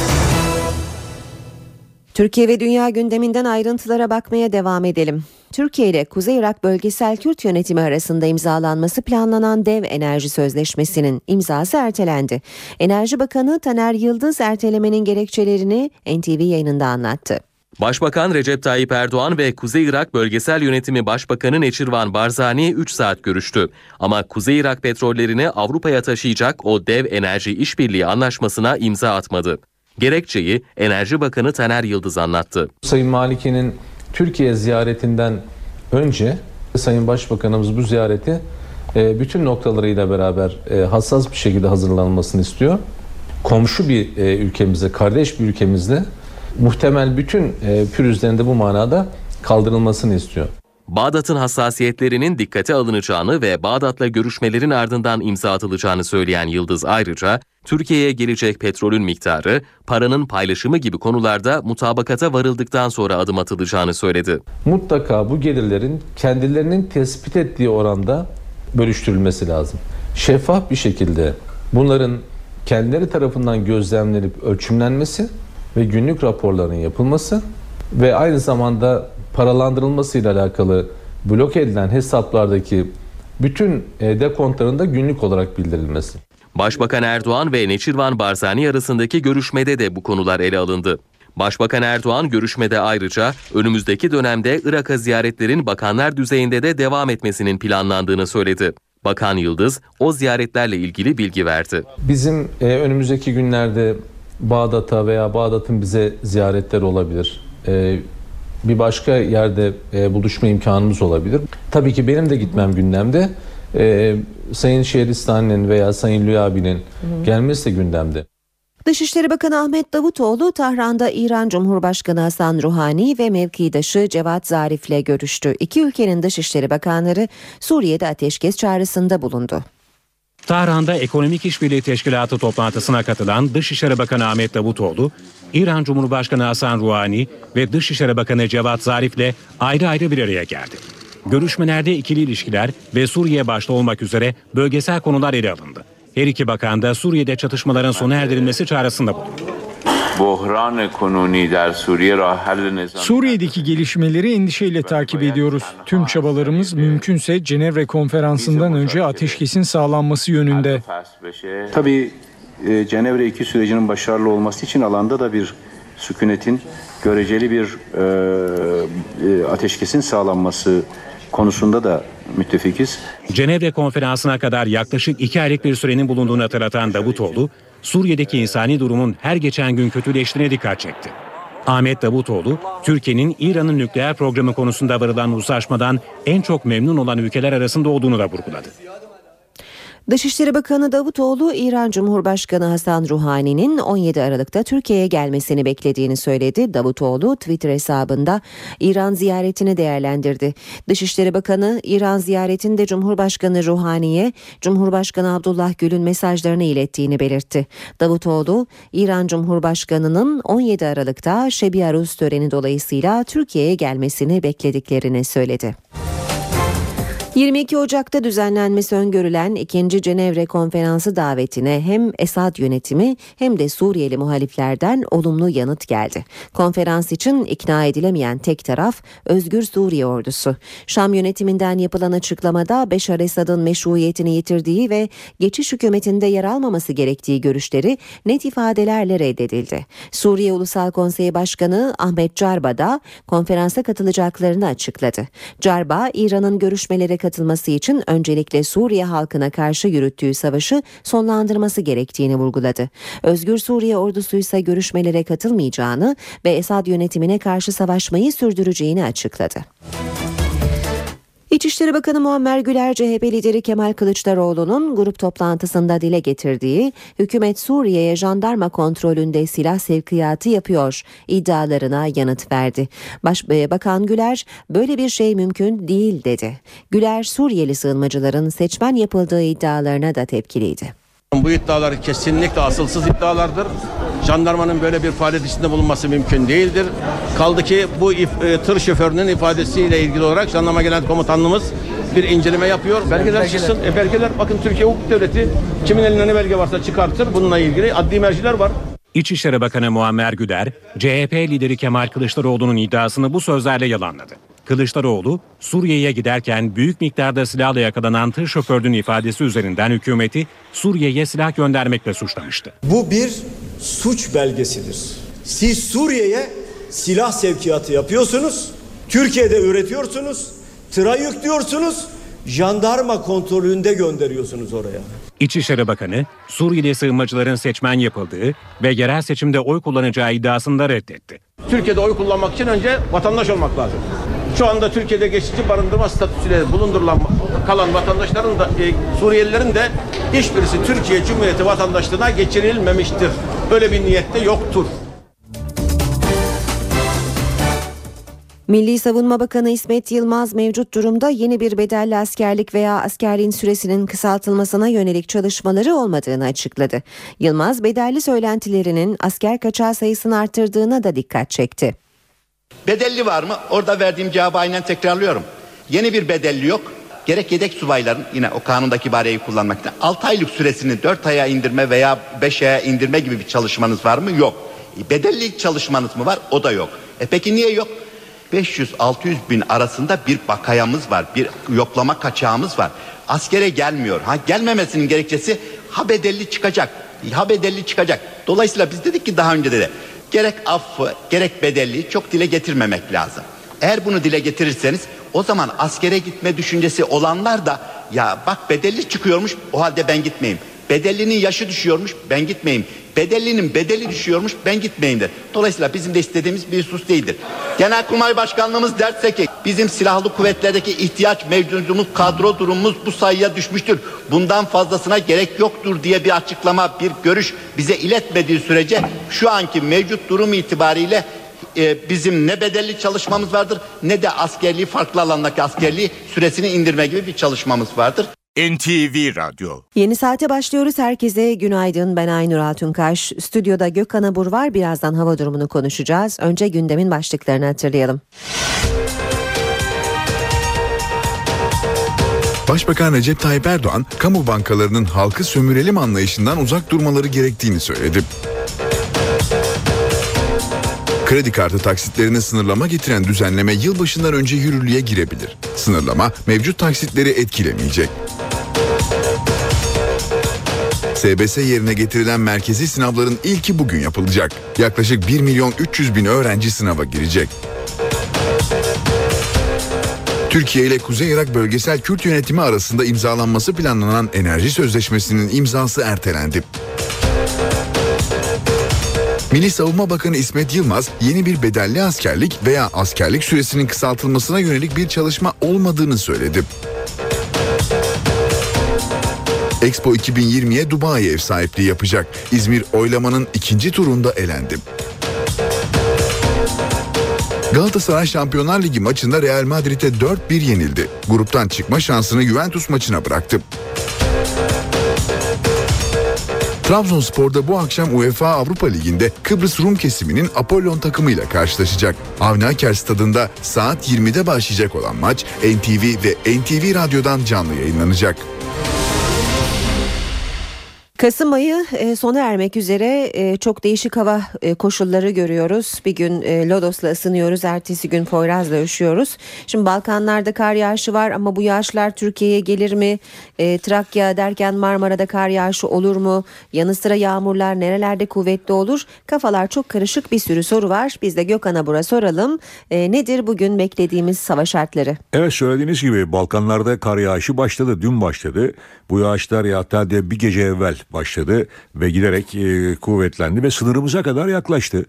Türkiye ve dünya gündeminden ayrıntılara bakmaya devam edelim. Türkiye ile Kuzey Irak Bölgesel Kürt Yönetimi arasında imzalanması planlanan dev enerji sözleşmesinin imzası ertelendi. Enerji Bakanı Taner Yıldız ertelemenin gerekçelerini NTV yayınında anlattı. Başbakan Recep Tayyip Erdoğan ve Kuzey Irak Bölgesel Yönetimi Başbakanı Neçirvan Barzani 3 saat görüştü. Ama Kuzey Irak petrollerini Avrupa'ya taşıyacak o dev enerji işbirliği anlaşmasına imza atmadı. Gerekçeyi Enerji Bakanı Taner Yıldız anlattı. Sayın Maliki'nin Türkiye ziyaretinden önce Sayın Başbakanımız bu ziyareti e, bütün noktalarıyla beraber e, hassas bir şekilde hazırlanmasını istiyor. Komşu bir e, ülkemize, kardeş bir ülkemizle muhtemel bütün e, pürüzlerin de bu manada kaldırılmasını istiyor. Bağdat'ın hassasiyetlerinin dikkate alınacağını ve Bağdat'la görüşmelerin ardından imza atılacağını söyleyen Yıldız ayrıca Türkiye'ye gelecek petrolün miktarı, paranın paylaşımı gibi konularda mutabakata varıldıktan sonra adım atılacağını söyledi. Mutlaka bu gelirlerin kendilerinin tespit ettiği oranda bölüştürülmesi lazım. Şeffaf bir şekilde bunların kendileri tarafından gözlemlenip ölçümlenmesi ve günlük raporların yapılması ve aynı zamanda paralandırılmasıyla alakalı blok edilen hesaplardaki bütün e, dekontların da günlük olarak bildirilmesi. Başbakan Erdoğan ve Neçirvan Barzani arasındaki görüşmede de bu konular ele alındı. Başbakan Erdoğan görüşmede ayrıca önümüzdeki dönemde Irak'a ziyaretlerin bakanlar düzeyinde de devam etmesinin planlandığını söyledi. Bakan Yıldız o ziyaretlerle ilgili bilgi verdi. Bizim e, önümüzdeki günlerde Bağdat'a veya Bağdat'ın bize ziyaretleri olabilir. E, bir başka yerde e, buluşma imkanımız olabilir. Tabii ki benim de gitmem gündemde. E, Sayın Şehristani'nin veya Sayın Lüyabi'nin gelmesi de gündemde. Dışişleri Bakanı Ahmet Davutoğlu Tahran'da İran Cumhurbaşkanı Hasan Ruhani ve mevkidaşı Cevat Zarif'le görüştü. İki ülkenin Dışişleri Bakanları Suriye'de ateşkes çağrısında bulundu. Tahran'da Ekonomik İşbirliği Teşkilatı toplantısına katılan Dışişleri Bakanı Ahmet Davutoğlu, İran Cumhurbaşkanı Hasan Rouhani ve Dışişleri Bakanı Cevat Zarif'le ayrı ayrı bir araya geldi. Görüşmelerde ikili ilişkiler ve Suriye başta olmak üzere bölgesel konular ele alındı. Her iki bakan da Suriye'de çatışmaların sona erdirilmesi çağrısında bulundu. Suriye'deki gelişmeleri endişeyle takip ediyoruz. Tüm çabalarımız mümkünse Cenevre konferansından önce ateşkesin sağlanması yönünde. Tabii e, Cenevre 2 sürecinin başarılı olması için alanda da bir sükunetin göreceli bir e, e, ateşkesin sağlanması konusunda da müttefikiz. Cenevre konferansına kadar yaklaşık iki aylık bir sürenin bulunduğunu hatırlatan Davutoğlu, Suriye'deki insani durumun her geçen gün kötüleştiğine dikkat çekti. Ahmet Davutoğlu, Türkiye'nin İran'ın nükleer programı konusunda varılan uzlaşmadan en çok memnun olan ülkeler arasında olduğunu da vurguladı. Dışişleri Bakanı Davutoğlu, İran Cumhurbaşkanı Hasan Ruhani'nin 17 Aralık'ta Türkiye'ye gelmesini beklediğini söyledi. Davutoğlu Twitter hesabında İran ziyaretini değerlendirdi. Dışişleri Bakanı İran ziyaretinde Cumhurbaşkanı Ruhani'ye Cumhurbaşkanı Abdullah Gül'ün mesajlarını ilettiğini belirtti. Davutoğlu, İran Cumhurbaşkanı'nın 17 Aralık'ta Şebi Aruz töreni dolayısıyla Türkiye'ye gelmesini beklediklerini söyledi. 22 Ocak'ta düzenlenmesi öngörülen 2. Cenevre Konferansı davetine hem Esad yönetimi hem de Suriyeli muhaliflerden olumlu yanıt geldi. Konferans için ikna edilemeyen tek taraf Özgür Suriye ordusu. Şam yönetiminden yapılan açıklamada Beşar Esad'ın meşruiyetini yitirdiği ve geçiş hükümetinde yer almaması gerektiği görüşleri net ifadelerle reddedildi. Suriye Ulusal Konseyi Başkanı Ahmet Carba da konferansa katılacaklarını açıkladı. Carba, İran'ın görüşmelere katılması için öncelikle Suriye halkına karşı yürüttüğü savaşı sonlandırması gerektiğini vurguladı. Özgür Suriye ordusu ise görüşmelere katılmayacağını ve Esad yönetimine karşı savaşmayı sürdüreceğini açıkladı. İçişleri Bakanı Muammer Güler CHP lideri Kemal Kılıçdaroğlu'nun grup toplantısında dile getirdiği hükümet Suriye'ye jandarma kontrolünde silah sevkiyatı yapıyor iddialarına yanıt verdi. Baş, Bakan Güler böyle bir şey mümkün değil dedi. Güler Suriyeli sığınmacıların seçmen yapıldığı iddialarına da tepkiliydi. Bu iddialar kesinlikle asılsız iddialardır. Jandarmanın böyle bir faaliyet içinde bulunması mümkün değildir. Kaldı ki bu if, e, tır şoförünün ifadesiyle ilgili olarak jandarma genel komutanlığımız bir inceleme yapıyor. Belgeler, belgeler. çıksın. E, belgeler bakın Türkiye hukuk devleti kimin elinde ne belge varsa çıkartır. Bununla ilgili adli merciler var. İçişleri Bakanı Muammer Güler, CHP lideri Kemal Kılıçdaroğlu'nun iddiasını bu sözlerle yalanladı. Kılıçdaroğlu, Suriye'ye giderken büyük miktarda silahla yakalanan tır şoförünün ifadesi üzerinden hükümeti Suriye'ye silah göndermekle suçlamıştı. Bu bir suç belgesidir. Siz Suriye'ye silah sevkiyatı yapıyorsunuz, Türkiye'de üretiyorsunuz, tıra yüklüyorsunuz, jandarma kontrolünde gönderiyorsunuz oraya. İçişleri Bakanı, Suriyeli sığınmacıların seçmen yapıldığı ve yerel seçimde oy kullanacağı iddiasını da reddetti. Türkiye'de oy kullanmak için önce vatandaş olmak lazım. Şu anda Türkiye'de geçici barındırma statüsüyle bulundurulan kalan vatandaşların da e, Suriyelilerin de hiçbirisi Türkiye Cumhuriyeti vatandaşlığına geçirilmemiştir. Böyle bir niyette yoktur. Milli Savunma Bakanı İsmet Yılmaz mevcut durumda yeni bir bedelli askerlik veya askerliğin süresinin kısaltılmasına yönelik çalışmaları olmadığını açıkladı. Yılmaz bedelli söylentilerinin asker kaçağı sayısını arttırdığına da dikkat çekti. Bedelli var mı? Orada verdiğim cevabı aynen tekrarlıyorum. Yeni bir bedelli yok. Gerek yedek subayların yine o kanundaki ibareyi kullanmakta 6 aylık süresini 4 aya indirme veya 5 aya indirme gibi bir çalışmanız var mı? Yok. E, bedelli çalışmanız mı var? O da yok. E peki niye yok? 500-600 bin arasında bir bakayamız var. Bir yoklama kaçağımız var. Askere gelmiyor. Ha gelmemesinin gerekçesi ha bedelli çıkacak. Ha bedelli çıkacak. Dolayısıyla biz dedik ki daha önce de gerek affı gerek bedelli çok dile getirmemek lazım. Eğer bunu dile getirirseniz o zaman askere gitme düşüncesi olanlar da ya bak bedelli çıkıyormuş o halde ben gitmeyeyim. Bedellinin yaşı düşüyormuş ben gitmeyeyim. Bedellinin bedeli düşüyormuş ben gitmeyeyim der. Dolayısıyla bizim de istediğimiz bir husus değildir. Genelkurmay Başkanlığımız derse ki bizim silahlı kuvvetlerdeki ihtiyaç mevcudumuz kadro durumumuz bu sayıya düşmüştür. Bundan fazlasına gerek yoktur diye bir açıklama bir görüş bize iletmediği sürece şu anki mevcut durum itibariyle e, bizim ne bedelli çalışmamız vardır ne de askerliği farklı alandaki askerliği süresini indirme gibi bir çalışmamız vardır. NTV Radyo Yeni saate başlıyoruz. Herkese günaydın. Ben Aynur Altunkaş. Stüdyoda Gökhan Abur var. Birazdan hava durumunu konuşacağız. Önce gündemin başlıklarını hatırlayalım. Başbakan Recep Tayyip Erdoğan, kamu bankalarının halkı sömürelim anlayışından uzak durmaları gerektiğini söyledi. Kredi kartı taksitlerini sınırlama getiren düzenleme yılbaşından önce yürürlüğe girebilir. Sınırlama mevcut taksitleri etkilemeyecek. SBS yerine getirilen merkezi sınavların ilki bugün yapılacak. Yaklaşık 1 milyon 300 bin öğrenci sınava girecek. Türkiye ile Kuzey Irak Bölgesel Kürt Yönetimi arasında imzalanması planlanan enerji sözleşmesinin imzası ertelendi. Milli Savunma Bakanı İsmet Yılmaz yeni bir bedelli askerlik veya askerlik süresinin kısaltılmasına yönelik bir çalışma olmadığını söyledi. Expo 2020'ye Dubai ev sahipliği yapacak. İzmir oylamanın ikinci turunda elendi. Galatasaray Şampiyonlar Ligi maçında Real Madrid'e 4-1 yenildi. Gruptan çıkma şansını Juventus maçına bıraktı. Trabzonspor'da bu akşam UEFA Avrupa Ligi'nde Kıbrıs Rum kesiminin Apollon takımıyla karşılaşacak. Avni Aker stadında saat 20'de başlayacak olan maç NTV ve NTV Radyo'dan canlı yayınlanacak. Kasım ayı e, sona ermek üzere e, çok değişik hava e, koşulları görüyoruz. Bir gün Lodos'la ısınıyoruz, ertesi gün Poyraz'la üşüyoruz. Şimdi Balkanlarda kar yağışı var ama bu yağışlar Türkiye'ye gelir mi? Trakya derken Marmara'da kar yağışı olur mu? Yanı sıra yağmurlar nerelerde kuvvetli olur? Kafalar çok karışık bir sürü soru var. Biz de Gökhan Abur'a soralım. Nedir bugün beklediğimiz hava şartları? Evet söylediğiniz gibi Balkanlarda kar yağışı başladı, dün başladı. Bu yağışlar ya hatta bir gece evvel başladı ve giderek e, kuvvetlendi ve sınırımıza kadar yaklaştı.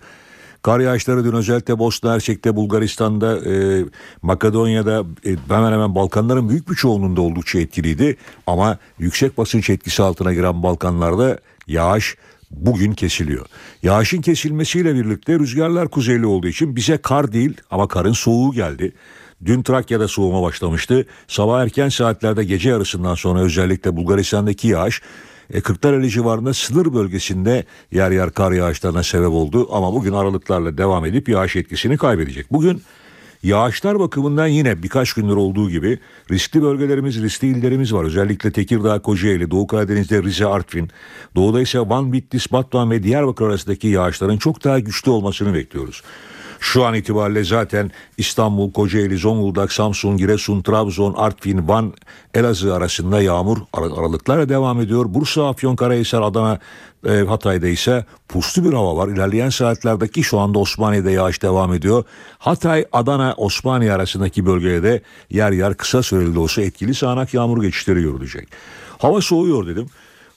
Kar yağışları dün özellikle Bosna Hersek'te, Bulgaristan'da, e, Makedonya'da e, hemen hemen Balkanların büyük bir çoğunluğunda oldukça etkiliydi. Ama yüksek basınç etkisi altına giren Balkanlarda yağış bugün kesiliyor. Yağışın kesilmesiyle birlikte rüzgarlar kuzeyli olduğu için bize kar değil ama karın soğuğu geldi. Dün Trakya'da soğuma başlamıştı. Sabah erken saatlerde gece yarısından sonra özellikle Bulgaristan'daki yağış e, Kırklareli civarında sınır bölgesinde yer yer kar yağışlarına sebep oldu ama bugün aralıklarla devam edip yağış etkisini kaybedecek. Bugün Yağışlar bakımından yine birkaç gündür olduğu gibi riskli bölgelerimiz, riskli illerimiz var. Özellikle Tekirdağ, Kocaeli, Doğu Karadeniz'de Rize, Artvin. Doğuda ise Van, Bitlis, Batman ve Diyarbakır arasındaki yağışların çok daha güçlü olmasını bekliyoruz. Şu an itibariyle zaten İstanbul, Kocaeli, Zonguldak, Samsun, Giresun, Trabzon, Artvin, Van, Elazığ arasında yağmur aralıklarla devam ediyor. Bursa, Afyonkarahisar, Adana, e, Hatay'da ise puslu bir hava var. İlerleyen saatlerdeki şu anda Osmaniye'de yağış devam ediyor. Hatay, Adana, Osmaniye arasındaki bölgede yer yer kısa süreli de olsa etkili sağanak yağmur geçişleri görülecek. Hava soğuyor dedim.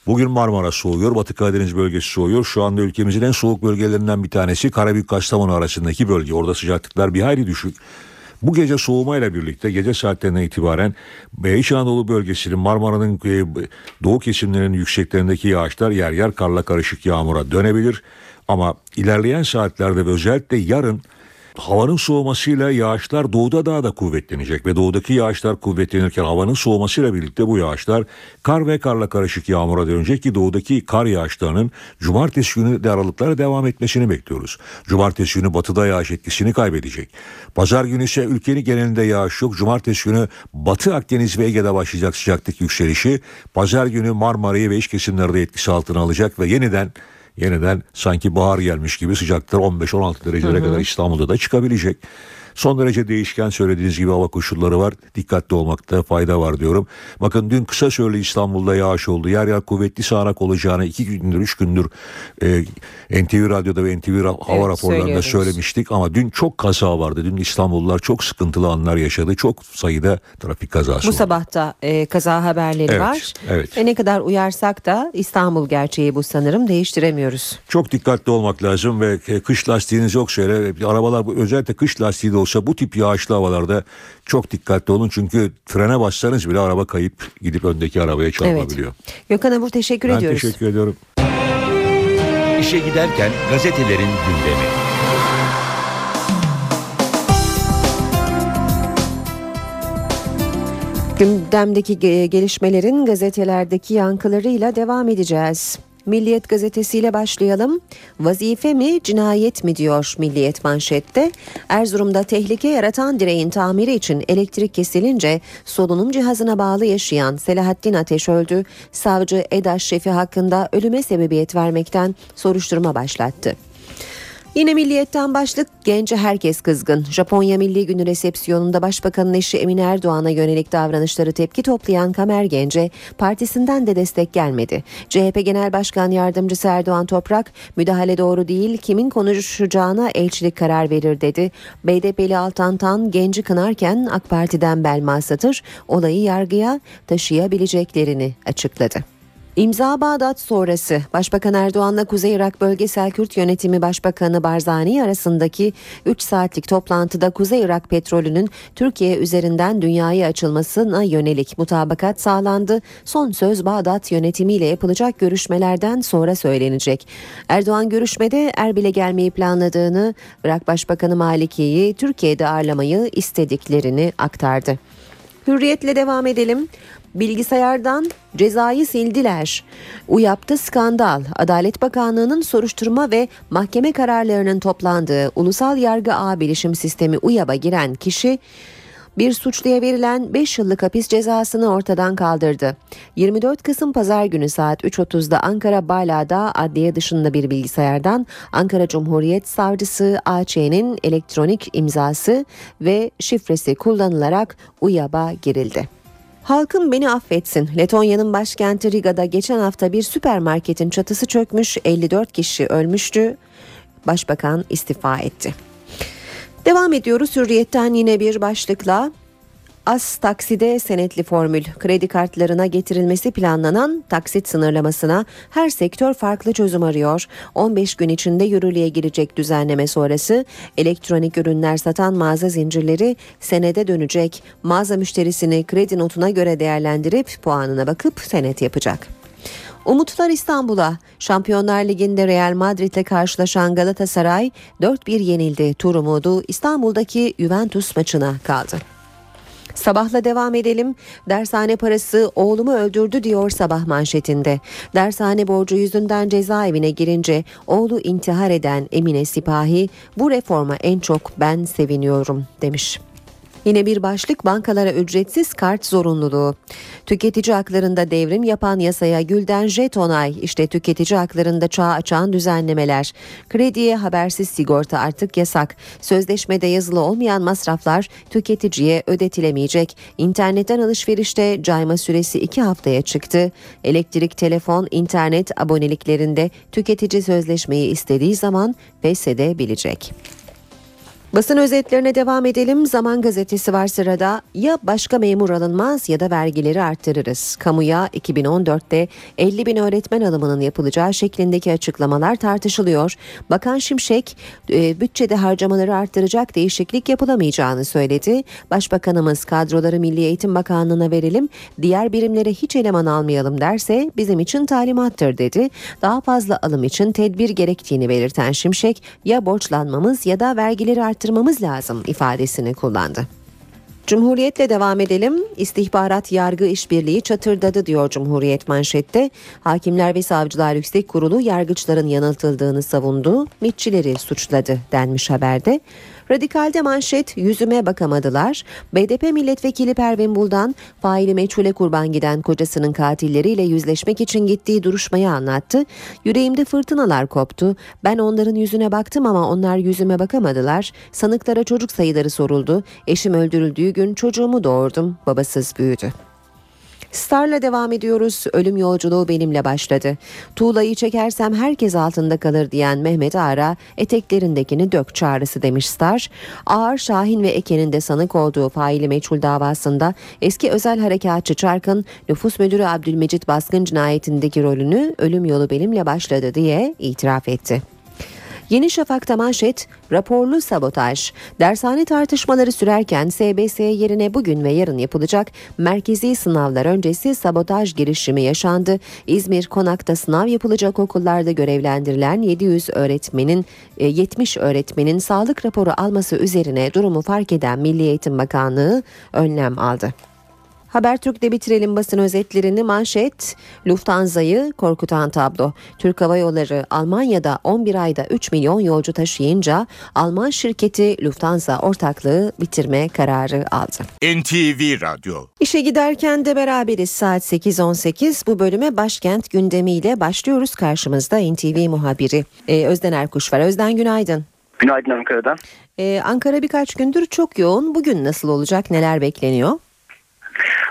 Bugün Marmara soğuyor, Batı Karadeniz bölgesi soğuyor. Şu anda ülkemizin en soğuk bölgelerinden bir tanesi Karabük Kastamonu arasındaki bölge. Orada sıcaklıklar bir hayli düşük. Bu gece soğumayla birlikte gece saatlerinden itibaren İç Anadolu bölgesinin Marmara'nın e, doğu kesimlerinin yükseklerindeki yağışlar yer yer karla karışık yağmura dönebilir. Ama ilerleyen saatlerde ve özellikle yarın havanın soğumasıyla yağışlar doğuda daha da kuvvetlenecek ve doğudaki yağışlar kuvvetlenirken havanın soğumasıyla birlikte bu yağışlar kar ve karla karışık yağmura dönecek ki doğudaki kar yağışlarının cumartesi günü de aralıklara devam etmesini bekliyoruz. Cumartesi günü batıda yağış etkisini kaybedecek. Pazar günü ise ülkenin genelinde yağış yok. Cumartesi günü Batı Akdeniz ve Ege'de başlayacak sıcaklık yükselişi. Pazar günü Marmara'yı ve iç kesimlerde etkisi altına alacak ve yeniden yeniden sanki bahar gelmiş gibi sıcaklıklar 15-16 derecelere kadar İstanbul'da da çıkabilecek. Son derece değişken söylediğiniz gibi hava koşulları var. Dikkatli olmakta fayda var diyorum. Bakın dün kısa süreli İstanbul'da yağış oldu. Yer yer kuvvetli sağanak olacağını iki gündür, üç gündür e, NTV Radyo'da ve NTV hava evet, raporlarında söylemiştik. Ama dün çok kaza vardı. Dün İstanbullular çok sıkıntılı anlar yaşadı. Çok sayıda trafik kazası Bu oldu. sabahta e, kaza haberleri evet, var. Evet. E, ne kadar uyarsak da İstanbul gerçeği bu sanırım değiştiremiyoruz. Çok dikkatli olmak lazım ve e, kış lastiğiniz yoksa arabalar özellikle kış lastiği de olsa bu tip yağışlı havalarda çok dikkatli olun. Çünkü frene bassanız bile araba kayıp gidip öndeki arabaya çarpabiliyor. Evet. Gökhan Abur teşekkür ben ediyoruz. Ben teşekkür ediyorum. İşe giderken gazetelerin gündemi. Gündemdeki gelişmelerin gazetelerdeki yankılarıyla devam edeceğiz. Milliyet gazetesiyle başlayalım. Vazife mi cinayet mi diyor Milliyet manşette. Erzurum'da tehlike yaratan direğin tamiri için elektrik kesilince solunum cihazına bağlı yaşayan Selahattin Ateş öldü. Savcı Edaş Şefi hakkında ölüme sebebiyet vermekten soruşturma başlattı. Yine milliyetten başlık gence herkes kızgın. Japonya Milli Günü resepsiyonunda Başbakanın eşi Emine Erdoğan'a yönelik davranışları tepki toplayan Kamer Gence partisinden de destek gelmedi. CHP Genel Başkan Yardımcısı Erdoğan Toprak müdahale doğru değil kimin konuşacağına elçilik karar verir dedi. BDP'li Altan Tan genci kınarken AK Parti'den Belma Satır olayı yargıya taşıyabileceklerini açıkladı. İmza Bağdat sonrası Başbakan Erdoğan'la Kuzey Irak Bölgesel Kürt Yönetimi Başbakanı Barzani arasındaki 3 saatlik toplantıda Kuzey Irak petrolünün Türkiye üzerinden dünyaya açılmasına yönelik mutabakat sağlandı. Son söz Bağdat yönetimiyle yapılacak görüşmelerden sonra söylenecek. Erdoğan görüşmede Erbil'e gelmeyi planladığını, Irak Başbakanı Maliki'yi Türkiye'de ağırlamayı istediklerini aktardı. Hürriyetle devam edelim. Bilgisayardan cezayı sildiler. UYAP'ta skandal. Adalet Bakanlığı'nın soruşturma ve mahkeme kararlarının toplandığı Ulusal Yargı Ağ Bilişim Sistemi UYAP'a giren kişi bir suçluya verilen 5 yıllık hapis cezasını ortadan kaldırdı. 24 Kasım Pazar günü saat 3.30'da Ankara Bala'da adliye dışında bir bilgisayardan Ankara Cumhuriyet Savcısı AÇ'nin elektronik imzası ve şifresi kullanılarak UYAP'a girildi. Halkım beni affetsin. Letonya'nın başkenti Riga'da geçen hafta bir süpermarketin çatısı çökmüş, 54 kişi ölmüştü. Başbakan istifa etti. Devam ediyoruz hürriyetten yine bir başlıkla az takside senetli formül kredi kartlarına getirilmesi planlanan taksit sınırlamasına her sektör farklı çözüm arıyor. 15 gün içinde yürürlüğe girecek düzenleme sonrası elektronik ürünler satan mağaza zincirleri senede dönecek. Mağaza müşterisini kredi notuna göre değerlendirip puanına bakıp senet yapacak. Umutlar İstanbul'a. Şampiyonlar Ligi'nde Real Madrid'le karşılaşan Galatasaray 4-1 yenildi. Tur umudu İstanbul'daki Juventus maçına kaldı. Sabahla devam edelim. Dershane parası oğlumu öldürdü diyor sabah manşetinde. Dershane borcu yüzünden cezaevine girince oğlu intihar eden Emine Sipahi bu reforma en çok ben seviniyorum demiş. Yine bir başlık bankalara ücretsiz kart zorunluluğu. Tüketici haklarında devrim yapan yasaya Gülden Jet onay. İşte tüketici haklarında çağ açan düzenlemeler. Krediye habersiz sigorta artık yasak. Sözleşmede yazılı olmayan masraflar tüketiciye ödetilemeyecek. İnternetten alışverişte cayma süresi 2 haftaya çıktı. Elektrik, telefon, internet aboneliklerinde tüketici sözleşmeyi istediği zaman feshedebilecek. Basın özetlerine devam edelim. Zaman gazetesi var sırada. Ya başka memur alınmaz ya da vergileri arttırırız. Kamuya 2014'te 50 bin öğretmen alımının yapılacağı şeklindeki açıklamalar tartışılıyor. Bakan Şimşek e, bütçede harcamaları arttıracak değişiklik yapılamayacağını söyledi. Başbakanımız kadroları Milli Eğitim Bakanlığı'na verelim, diğer birimlere hiç eleman almayalım derse bizim için talimattır dedi. Daha fazla alım için tedbir gerektiğini belirten Şimşek ya borçlanmamız ya da vergileri arttırmamız arttırmamız lazım ifadesini kullandı. Cumhuriyetle devam edelim. İstihbarat yargı işbirliği çatırdadı diyor Cumhuriyet manşette. Hakimler ve Savcılar Yüksek Kurulu yargıçların yanıltıldığını savundu. MİTçileri suçladı denmiş haberde. Radikalde manşet yüzüme bakamadılar. BDP milletvekili Pervin Buldan faili meçhule kurban giden kocasının katilleriyle yüzleşmek için gittiği duruşmayı anlattı. Yüreğimde fırtınalar koptu. Ben onların yüzüne baktım ama onlar yüzüme bakamadılar. Sanıklara çocuk sayıları soruldu. Eşim öldürüldüğü gün çocuğumu doğurdum. Babasız büyüdü. Star'la devam ediyoruz. Ölüm yolculuğu benimle başladı. Tuğlayı çekersem herkes altında kalır diyen Mehmet Ağar'a eteklerindekini dök çağrısı demiş Star. Ağar, Şahin ve Eken'in de sanık olduğu faili meçhul davasında eski özel harekatçı Çark'ın nüfus müdürü Abdülmecit Baskın cinayetindeki rolünü ölüm yolu benimle başladı diye itiraf etti. Yeni Şafak'ta manşet raporlu sabotaj. Dershane tartışmaları sürerken SBS yerine bugün ve yarın yapılacak merkezi sınavlar öncesi sabotaj girişimi yaşandı. İzmir Konak'ta sınav yapılacak okullarda görevlendirilen 700 öğretmenin 70 öğretmenin sağlık raporu alması üzerine durumu fark eden Milli Eğitim Bakanlığı önlem aldı. Habertürk'te bitirelim basın özetlerini manşet Lufthansa'yı korkutan tablo. Türk Hava Yolları Almanya'da 11 ayda 3 milyon yolcu taşıyınca Alman şirketi Lufthansa ortaklığı bitirme kararı aldı. NTV Radyo İşe giderken de beraberiz saat 8.18 bu bölüme başkent gündemiyle başlıyoruz. Karşımızda NTV muhabiri ee, Özden Erkuş var. Özden günaydın. Günaydın Ankara'dan. Ee, Ankara birkaç gündür çok yoğun. Bugün nasıl olacak? Neler bekleniyor?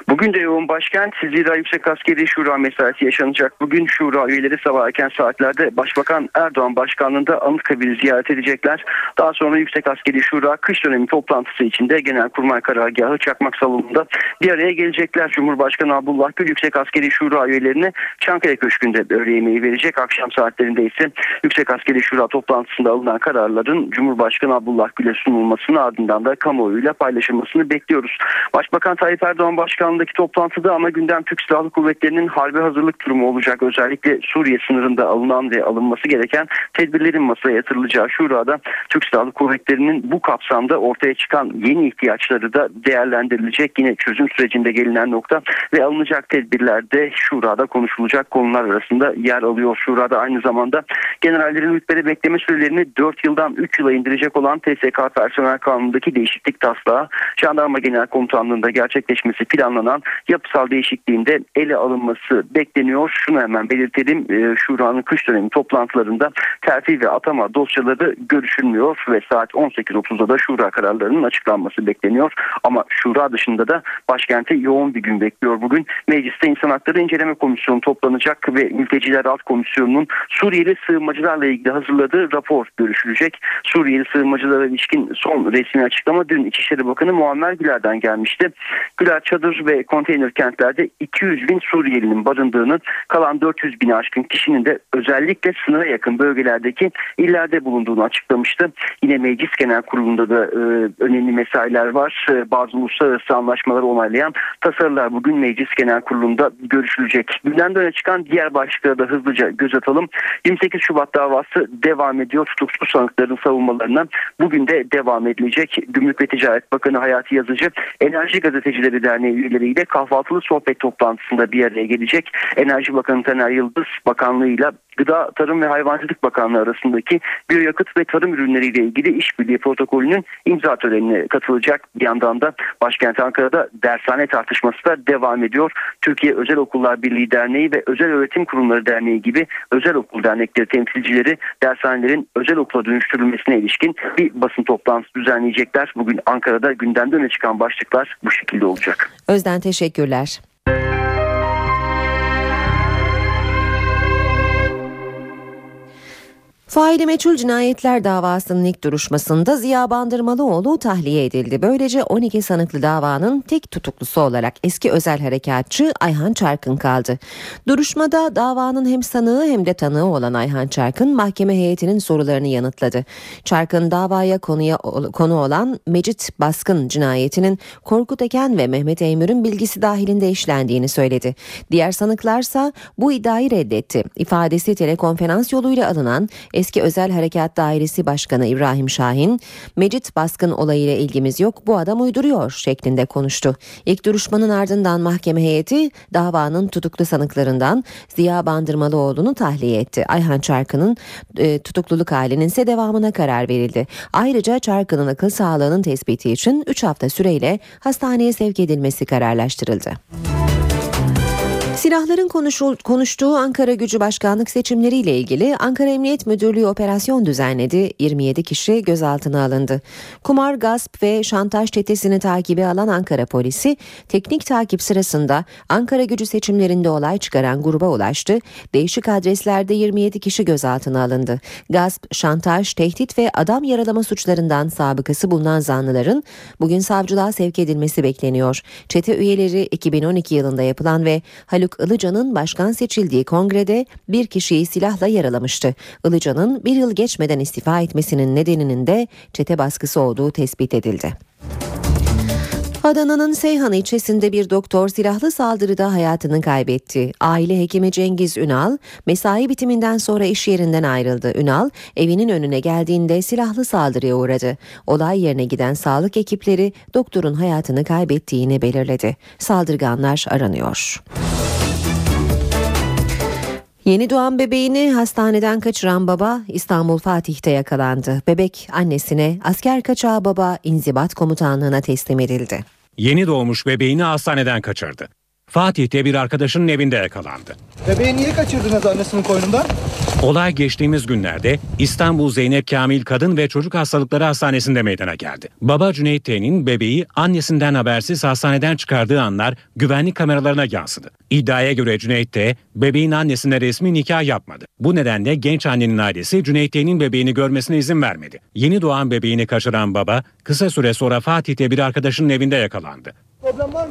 Bugün de yoğun başkent Zira Yüksek Askeri Şura mesaisi yaşanacak. Bugün Şura üyeleri sabah erken saatlerde Başbakan Erdoğan başkanlığında Anıtkabir'i ziyaret edecekler. Daha sonra Yüksek Askeri Şura kış dönemi toplantısı içinde Genelkurmay Karargahı Çakmak Salonu'nda bir araya gelecekler. Cumhurbaşkanı Abdullah Gül Yüksek Askeri Şura üyelerine Çankaya Köşkü'nde öğle yemeği verecek. Akşam saatlerinde ise Yüksek Askeri Şura toplantısında alınan kararların Cumhurbaşkanı Abdullah Gül'e sunulmasını ardından da kamuoyuyla paylaşılmasını bekliyoruz. Başbakan Tayyip Erdoğan başkanlığındaki toplantıda ama gündem Türk Silahlı Kuvvetleri'nin harbi hazırlık durumu olacak. Özellikle Suriye sınırında alınan ve alınması gereken tedbirlerin masaya yatırılacağı şurada Türk Silahlı Kuvvetleri'nin bu kapsamda ortaya çıkan yeni ihtiyaçları da değerlendirilecek. Yine çözüm sürecinde gelinen nokta ve alınacak tedbirlerde şurada konuşulacak konular arasında yer alıyor. Şurada aynı zamanda generallerin rütbede bekleme sürelerini 4 yıldan 3 yıla indirecek olan TSK personel kanunundaki değişiklik taslağı Jandarma Genel Komutanlığı'nda gerçekleşmesi planlanan yapısal değişikliğinde ele alınması bekleniyor. Şunu hemen belirtelim. E, Şura'nın kış dönemi toplantılarında terfi ve atama dosyaları görüşülmüyor ve saat 18.30'da da Şura kararlarının açıklanması bekleniyor. Ama Şura dışında da başkente yoğun bir gün bekliyor bugün. Mecliste İnsan Hakları İnceleme Komisyonu toplanacak ve Mülteciler Alt Komisyonu'nun Suriyeli sığınmacılarla ilgili hazırladığı rapor görüşülecek. Suriyeli sığınmacılara ilişkin son resmi açıklama dün İçişleri Bakanı Muammer Güler'den gelmişti. Güler çadır ve konteyner kentlerde 200 bin Suriyelinin barındığını kalan 400 bin aşkın kişinin de özellikle sınıra yakın bölgelerdeki illerde bulunduğunu açıklamıştı. Yine Meclis Genel Kurulu'nda da e, önemli mesailer var. E, bazı uluslararası anlaşmaları onaylayan tasarılar bugün Meclis Genel Kurulu'nda görüşülecek. Gündemde öne çıkan diğer başlıklara da hızlıca göz atalım. 28 Şubat davası devam ediyor. Tutuksuz sanıkların savunmalarına bugün de devam edilecek. Gümrük ve Ticaret Bakanı Hayati Yazıcı Enerji Gazetecileri Derneği üyeleriyle kahvaltılı sohbet toplantısında bir araya gelecek. Enerji Bakanı Taner Yıldız bakanlığıyla Gıda, Tarım ve Hayvancılık Bakanlığı arasındaki biyoyakıt ve tarım ürünleriyle ilgili işbirliği protokolünün imza törenine katılacak. Bir yandan da başkent Ankara'da dershane tartışması da devam ediyor. Türkiye Özel Okullar Birliği Derneği ve Özel Öğretim Kurumları Derneği gibi özel okul dernekleri temsilcileri dershanelerin özel okula dönüştürülmesine ilişkin bir basın toplantısı düzenleyecekler. Bugün Ankara'da gündemde öne çıkan başlıklar bu şekilde olacak. Özden teşekkürler. Faili meçhul cinayetler davasının ilk duruşmasında Ziya Bandırmalıoğlu tahliye edildi. Böylece 12 sanıklı davanın tek tutuklusu olarak eski özel harekatçı Ayhan Çarkın kaldı. Duruşmada davanın hem sanığı hem de tanığı olan Ayhan Çarkın mahkeme heyetinin sorularını yanıtladı. Çarkın davaya konuya konu olan Mecit Baskın cinayetinin Korkut Eken ve Mehmet Eymür'ün bilgisi dahilinde işlendiğini söyledi. Diğer sanıklarsa bu iddiayı reddetti. İfadesi telekonferans yoluyla alınan Eski Özel Harekat Dairesi Başkanı İbrahim Şahin, Mecit baskın olayıyla ilgimiz yok bu adam uyduruyor şeklinde konuştu. İlk duruşmanın ardından mahkeme heyeti davanın tutuklu sanıklarından Ziya Bandırmalıoğlu'nu tahliye etti. Ayhan Çarkı'nın e, tutukluluk halinin ise devamına karar verildi. Ayrıca Çarkı'nın akıl sağlığının tespiti için 3 hafta süreyle hastaneye sevk edilmesi kararlaştırıldı. Silahların konuşul, konuştuğu Ankara Gücü Başkanlık seçimleriyle ilgili Ankara Emniyet Müdürlüğü operasyon düzenledi. 27 kişi gözaltına alındı. Kumar, gasp ve şantaj çetesini takibi alan Ankara polisi teknik takip sırasında Ankara Gücü seçimlerinde olay çıkaran gruba ulaştı. Değişik adreslerde 27 kişi gözaltına alındı. Gasp, şantaj, tehdit ve adam yaralama suçlarından sabıkası bulunan zanlıların bugün savcılığa sevk edilmesi bekleniyor. Çete üyeleri 2012 yılında yapılan ve Haluk Ilıcan'ın başkan seçildiği kongrede bir kişiyi silahla yaralamıştı. Ilıcan'ın bir yıl geçmeden istifa etmesinin nedeninin de çete baskısı olduğu tespit edildi. Adana'nın Seyhan ilçesinde bir doktor silahlı saldırıda hayatını kaybetti. Aile hekimi Cengiz Ünal mesai bitiminden sonra iş yerinden ayrıldı. Ünal evinin önüne geldiğinde silahlı saldırıya uğradı. Olay yerine giden sağlık ekipleri doktorun hayatını kaybettiğini belirledi. Saldırganlar aranıyor. Yeni doğan bebeğini hastaneden kaçıran baba İstanbul Fatih'te yakalandı. Bebek annesine asker kaçağı baba inzibat komutanlığına teslim edildi. Yeni doğmuş bebeğini hastaneden kaçırdı. Fatih'te bir arkadaşının evinde yakalandı. Bebeği niye kaçırdınız annesinin koynundan? Olay geçtiğimiz günlerde İstanbul Zeynep Kamil Kadın ve Çocuk Hastalıkları Hastanesi'nde meydana geldi. Baba Cüneyt T'nin bebeği annesinden habersiz hastaneden çıkardığı anlar güvenlik kameralarına yansıdı. İddiaya göre Cüneyt T, bebeğin annesine resmi nikah yapmadı. Bu nedenle genç annenin ailesi Cüneyt T'nin bebeğini görmesine izin vermedi. Yeni doğan bebeğini kaçıran baba kısa süre sonra Fatih'te bir arkadaşının evinde yakalandı.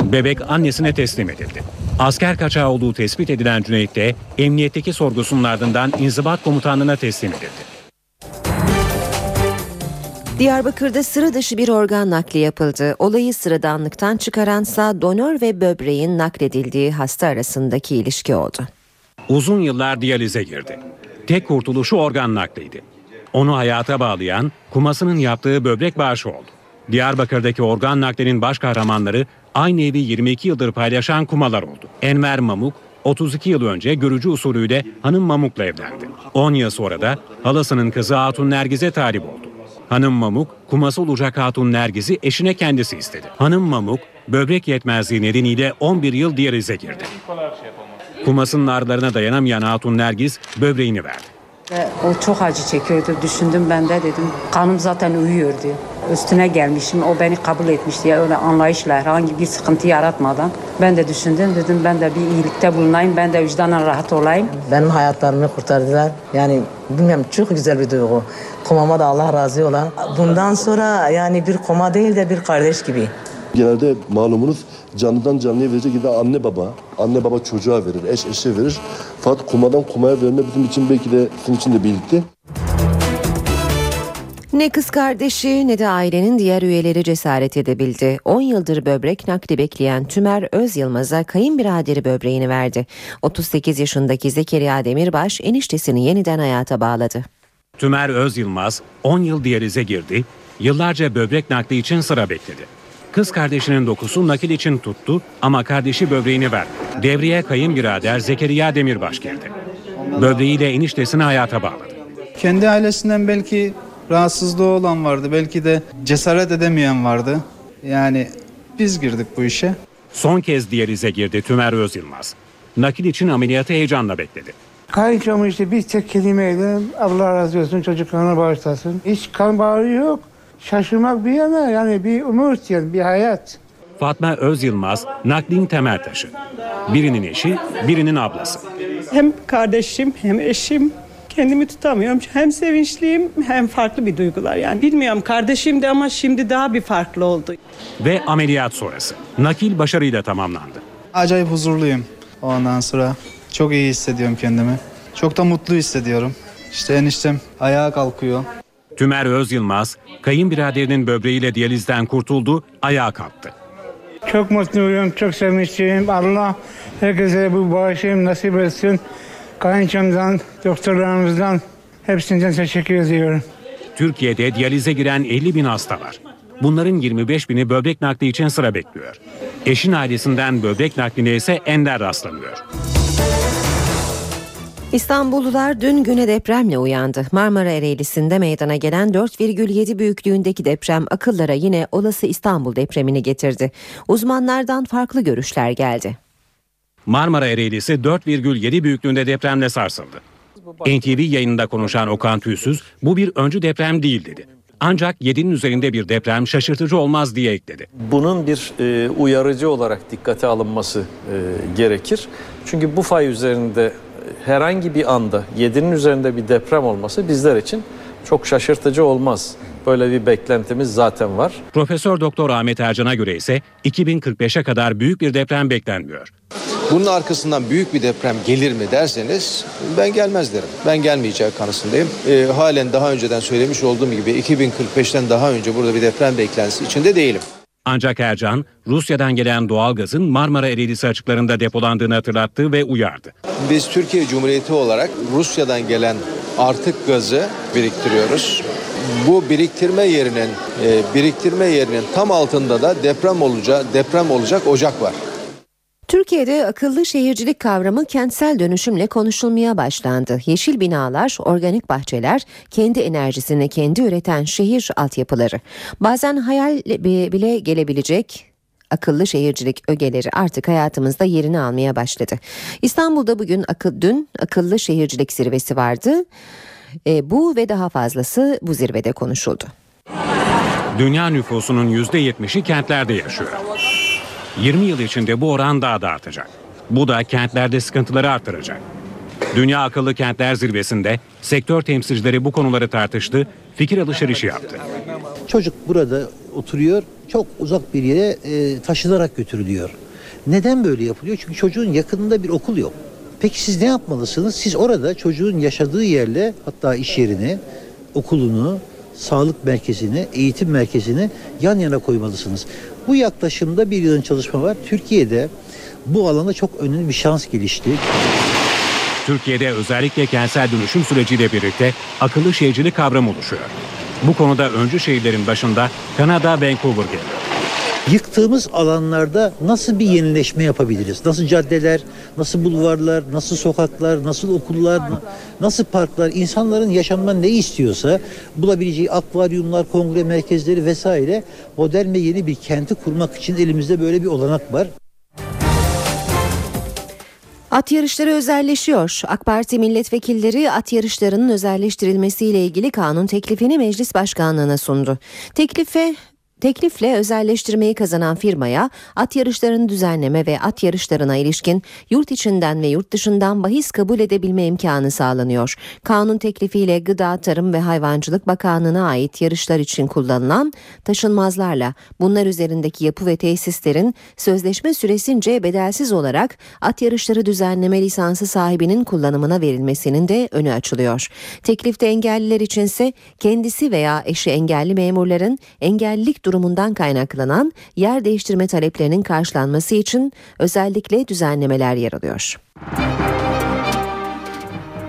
Bebek annesine teslim edildi. Asker kaçağı olduğu tespit edilen Cüneyt de emniyetteki sorgusunun ardından inzibat komutanlığına teslim edildi. Diyarbakır'da sıra dışı bir organ nakli yapıldı. Olayı sıradanlıktan çıkaransa donör ve böbreğin nakledildiği hasta arasındaki ilişki oldu. Uzun yıllar diyalize girdi. Tek kurtuluşu organ nakliydi. Onu hayata bağlayan kumasının yaptığı böbrek bağışı oldu. Diyarbakır'daki organ naklinin baş kahramanları aynı evi 22 yıldır paylaşan kumalar oldu. Enver Mamuk 32 yıl önce görücü usulüyle hanım Mamuk'la evlendi. 10 yıl sonra da halasının kızı Hatun Nergiz'e talip oldu. Hanım Mamuk, kuması olacak Hatun Nergiz'i eşine kendisi istedi. Hanım Mamuk, böbrek yetmezliği nedeniyle 11 yıl diyalize girdi. Kumasının ağrılarına dayanamayan Hatun Nergiz böbreğini verdi. O çok acı çekiyordu. Düşündüm ben de dedim. Kanım zaten uyuyordu. Üstüne gelmişim. O beni kabul etmişti. Ya öyle anlayışla herhangi bir sıkıntı yaratmadan. Ben de düşündüm. Dedim ben de bir iyilikte bulunayım. Ben de vicdanen rahat olayım. Benim hayatlarımı kurtardılar. Yani bilmiyorum çok güzel bir duygu. Komama da Allah razı olan. Bundan sonra yani bir koma değil de bir kardeş gibi. Genelde malumunuz canlıdan canlıya verecek gibi anne baba, anne baba çocuğa verir, eş eşe verir. Fakat kumadan kumaya verme bizim için belki de sizin için de birlikte. Ne kız kardeşi ne de ailenin diğer üyeleri cesaret edebildi. 10 yıldır böbrek nakli bekleyen Tümer Öz Yılmaz'a kayınbiraderi böbreğini verdi. 38 yaşındaki Zekeriya Demirbaş eniştesini yeniden hayata bağladı. Tümer Öz Yılmaz 10 yıl diyalize girdi, yıllarca böbrek nakli için sıra bekledi. Kız kardeşinin dokusu nakil için tuttu ama kardeşi böbreğini verdi. Devreye kayınbirader Zekeriya Demirbaş girdi. Böbreğiyle eniştesini hayata bağladı. Kendi ailesinden belki rahatsızlığı olan vardı. Belki de cesaret edemeyen vardı. Yani biz girdik bu işe. Son kez diyalize girdi Tümer Özyılmaz. Nakil için ameliyatı heyecanla bekledi. Kayınçom işte bir tek kelimeyle Allah razı olsun çocuklarına bağışlasın. Hiç kan bağı yok. Şaşırmak bir yana yani bir umut yani bir hayat. Fatma Özyılmaz naklin temel taşı. Birinin eşi, birinin ablası. Hem kardeşim hem eşim kendimi tutamıyorum. Hem sevinçliyim hem farklı bir duygular yani. Bilmiyorum kardeşimdi ama şimdi daha bir farklı oldu. Ve ameliyat sonrası. Nakil başarıyla tamamlandı. Acayip huzurluyum. Ondan sonra çok iyi hissediyorum kendimi. Çok da mutlu hissediyorum. İşte eniştem ayağa kalkıyor. Tümer Özyılmaz, kayınbiraderinin böbreğiyle diyalizden kurtuldu, ayağa kalktı. Çok mutluyum, çok sevinçliyim. Allah herkese bu bağışım nasip etsin. Kayınçomdan, doktorlarımızdan hepsinden teşekkür ediyorum. Türkiye'de diyalize giren 50 bin hasta var. Bunların 25 bini böbrek nakli için sıra bekliyor. Eşin ailesinden böbrek nakline ise ender rastlanıyor. İstanbullular dün güne depremle uyandı. Marmara Ereğlisi'nde meydana gelen 4,7 büyüklüğündeki deprem akıllara yine olası İstanbul depremini getirdi. Uzmanlardan farklı görüşler geldi. Marmara Ereğlisi 4,7 büyüklüğünde depremle sarsıldı. NTV yayınında konuşan Okan Tüysüz bu bir öncü deprem değil dedi. Ancak 7'nin üzerinde bir deprem şaşırtıcı olmaz diye ekledi. Bunun bir e, uyarıcı olarak dikkate alınması e, gerekir. Çünkü bu fay üzerinde herhangi bir anda 7'nin üzerinde bir deprem olması bizler için çok şaşırtıcı olmaz. Böyle bir beklentimiz zaten var. Profesör Doktor Ahmet Ercan'a göre ise 2045'e kadar büyük bir deprem beklenmiyor. Bunun arkasından büyük bir deprem gelir mi derseniz ben gelmez derim. Ben gelmeyeceği kanısındayım. E, halen daha önceden söylemiş olduğum gibi 2045'ten daha önce burada bir deprem beklentisi içinde değilim. Ancak Ercan, Rusya'dan gelen doğalgazın Marmara Ereğlisi açıklarında depolandığını hatırlattı ve uyardı. Biz Türkiye Cumhuriyeti olarak Rusya'dan gelen artık gazı biriktiriyoruz. Bu biriktirme yerinin e, biriktirme yerinin tam altında da deprem olacak deprem olacak ocak var. Türkiye'de akıllı şehircilik kavramı kentsel dönüşümle konuşulmaya başlandı. Yeşil binalar, organik bahçeler, kendi enerjisini kendi üreten şehir altyapıları. Bazen hayal bile gelebilecek akıllı şehircilik ögeleri artık hayatımızda yerini almaya başladı. İstanbul'da bugün akıl, dün akıllı şehircilik zirvesi vardı. E, bu ve daha fazlası bu zirvede konuşuldu. Dünya nüfusunun %70'i kentlerde yaşıyor. 20 yıl içinde bu oran daha da artacak. Bu da kentlerde sıkıntıları artıracak. Dünya Akıllı Kentler Zirvesi'nde sektör temsilcileri bu konuları tartıştı, fikir alışverişi yaptı. Çocuk burada oturuyor, çok uzak bir yere e, taşınarak götürülüyor. Neden böyle yapılıyor? Çünkü çocuğun yakınında bir okul yok. Peki siz ne yapmalısınız? Siz orada çocuğun yaşadığı yerle hatta iş yerini, okulunu, sağlık merkezini, eğitim merkezini yan yana koymalısınız. Bu yaklaşımda bir yılın çalışma var. Türkiye'de bu alanda çok önemli bir şans gelişti. Türkiye'de özellikle kentsel dönüşüm süreciyle birlikte akıllı şehircilik kavramı oluşuyor. Bu konuda öncü şehirlerin başında Kanada Vancouver geliyor. Yıktığımız alanlarda nasıl bir yenileşme yapabiliriz? Nasıl caddeler, nasıl bulvarlar, nasıl sokaklar, nasıl okullar, nasıl parklar, insanların yaşamdan ne istiyorsa bulabileceği akvaryumlar, kongre merkezleri vesaire modern ve yeni bir kenti kurmak için elimizde böyle bir olanak var. At yarışları özelleşiyor. AK Parti milletvekilleri at yarışlarının özelleştirilmesiyle ilgili kanun teklifini meclis başkanlığına sundu. Teklife Teklifle özelleştirmeyi kazanan firmaya at yarışlarını düzenleme ve at yarışlarına ilişkin yurt içinden ve yurt dışından bahis kabul edebilme imkanı sağlanıyor. Kanun teklifiyle Gıda, Tarım ve Hayvancılık Bakanlığı'na ait yarışlar için kullanılan taşınmazlarla bunlar üzerindeki yapı ve tesislerin sözleşme süresince bedelsiz olarak at yarışları düzenleme lisansı sahibinin kullanımına verilmesinin de önü açılıyor. Teklifte engelliler içinse kendisi veya eşi engelli memurların engellilik durumundan kaynaklanan yer değiştirme taleplerinin karşılanması için özellikle düzenlemeler yer alıyor.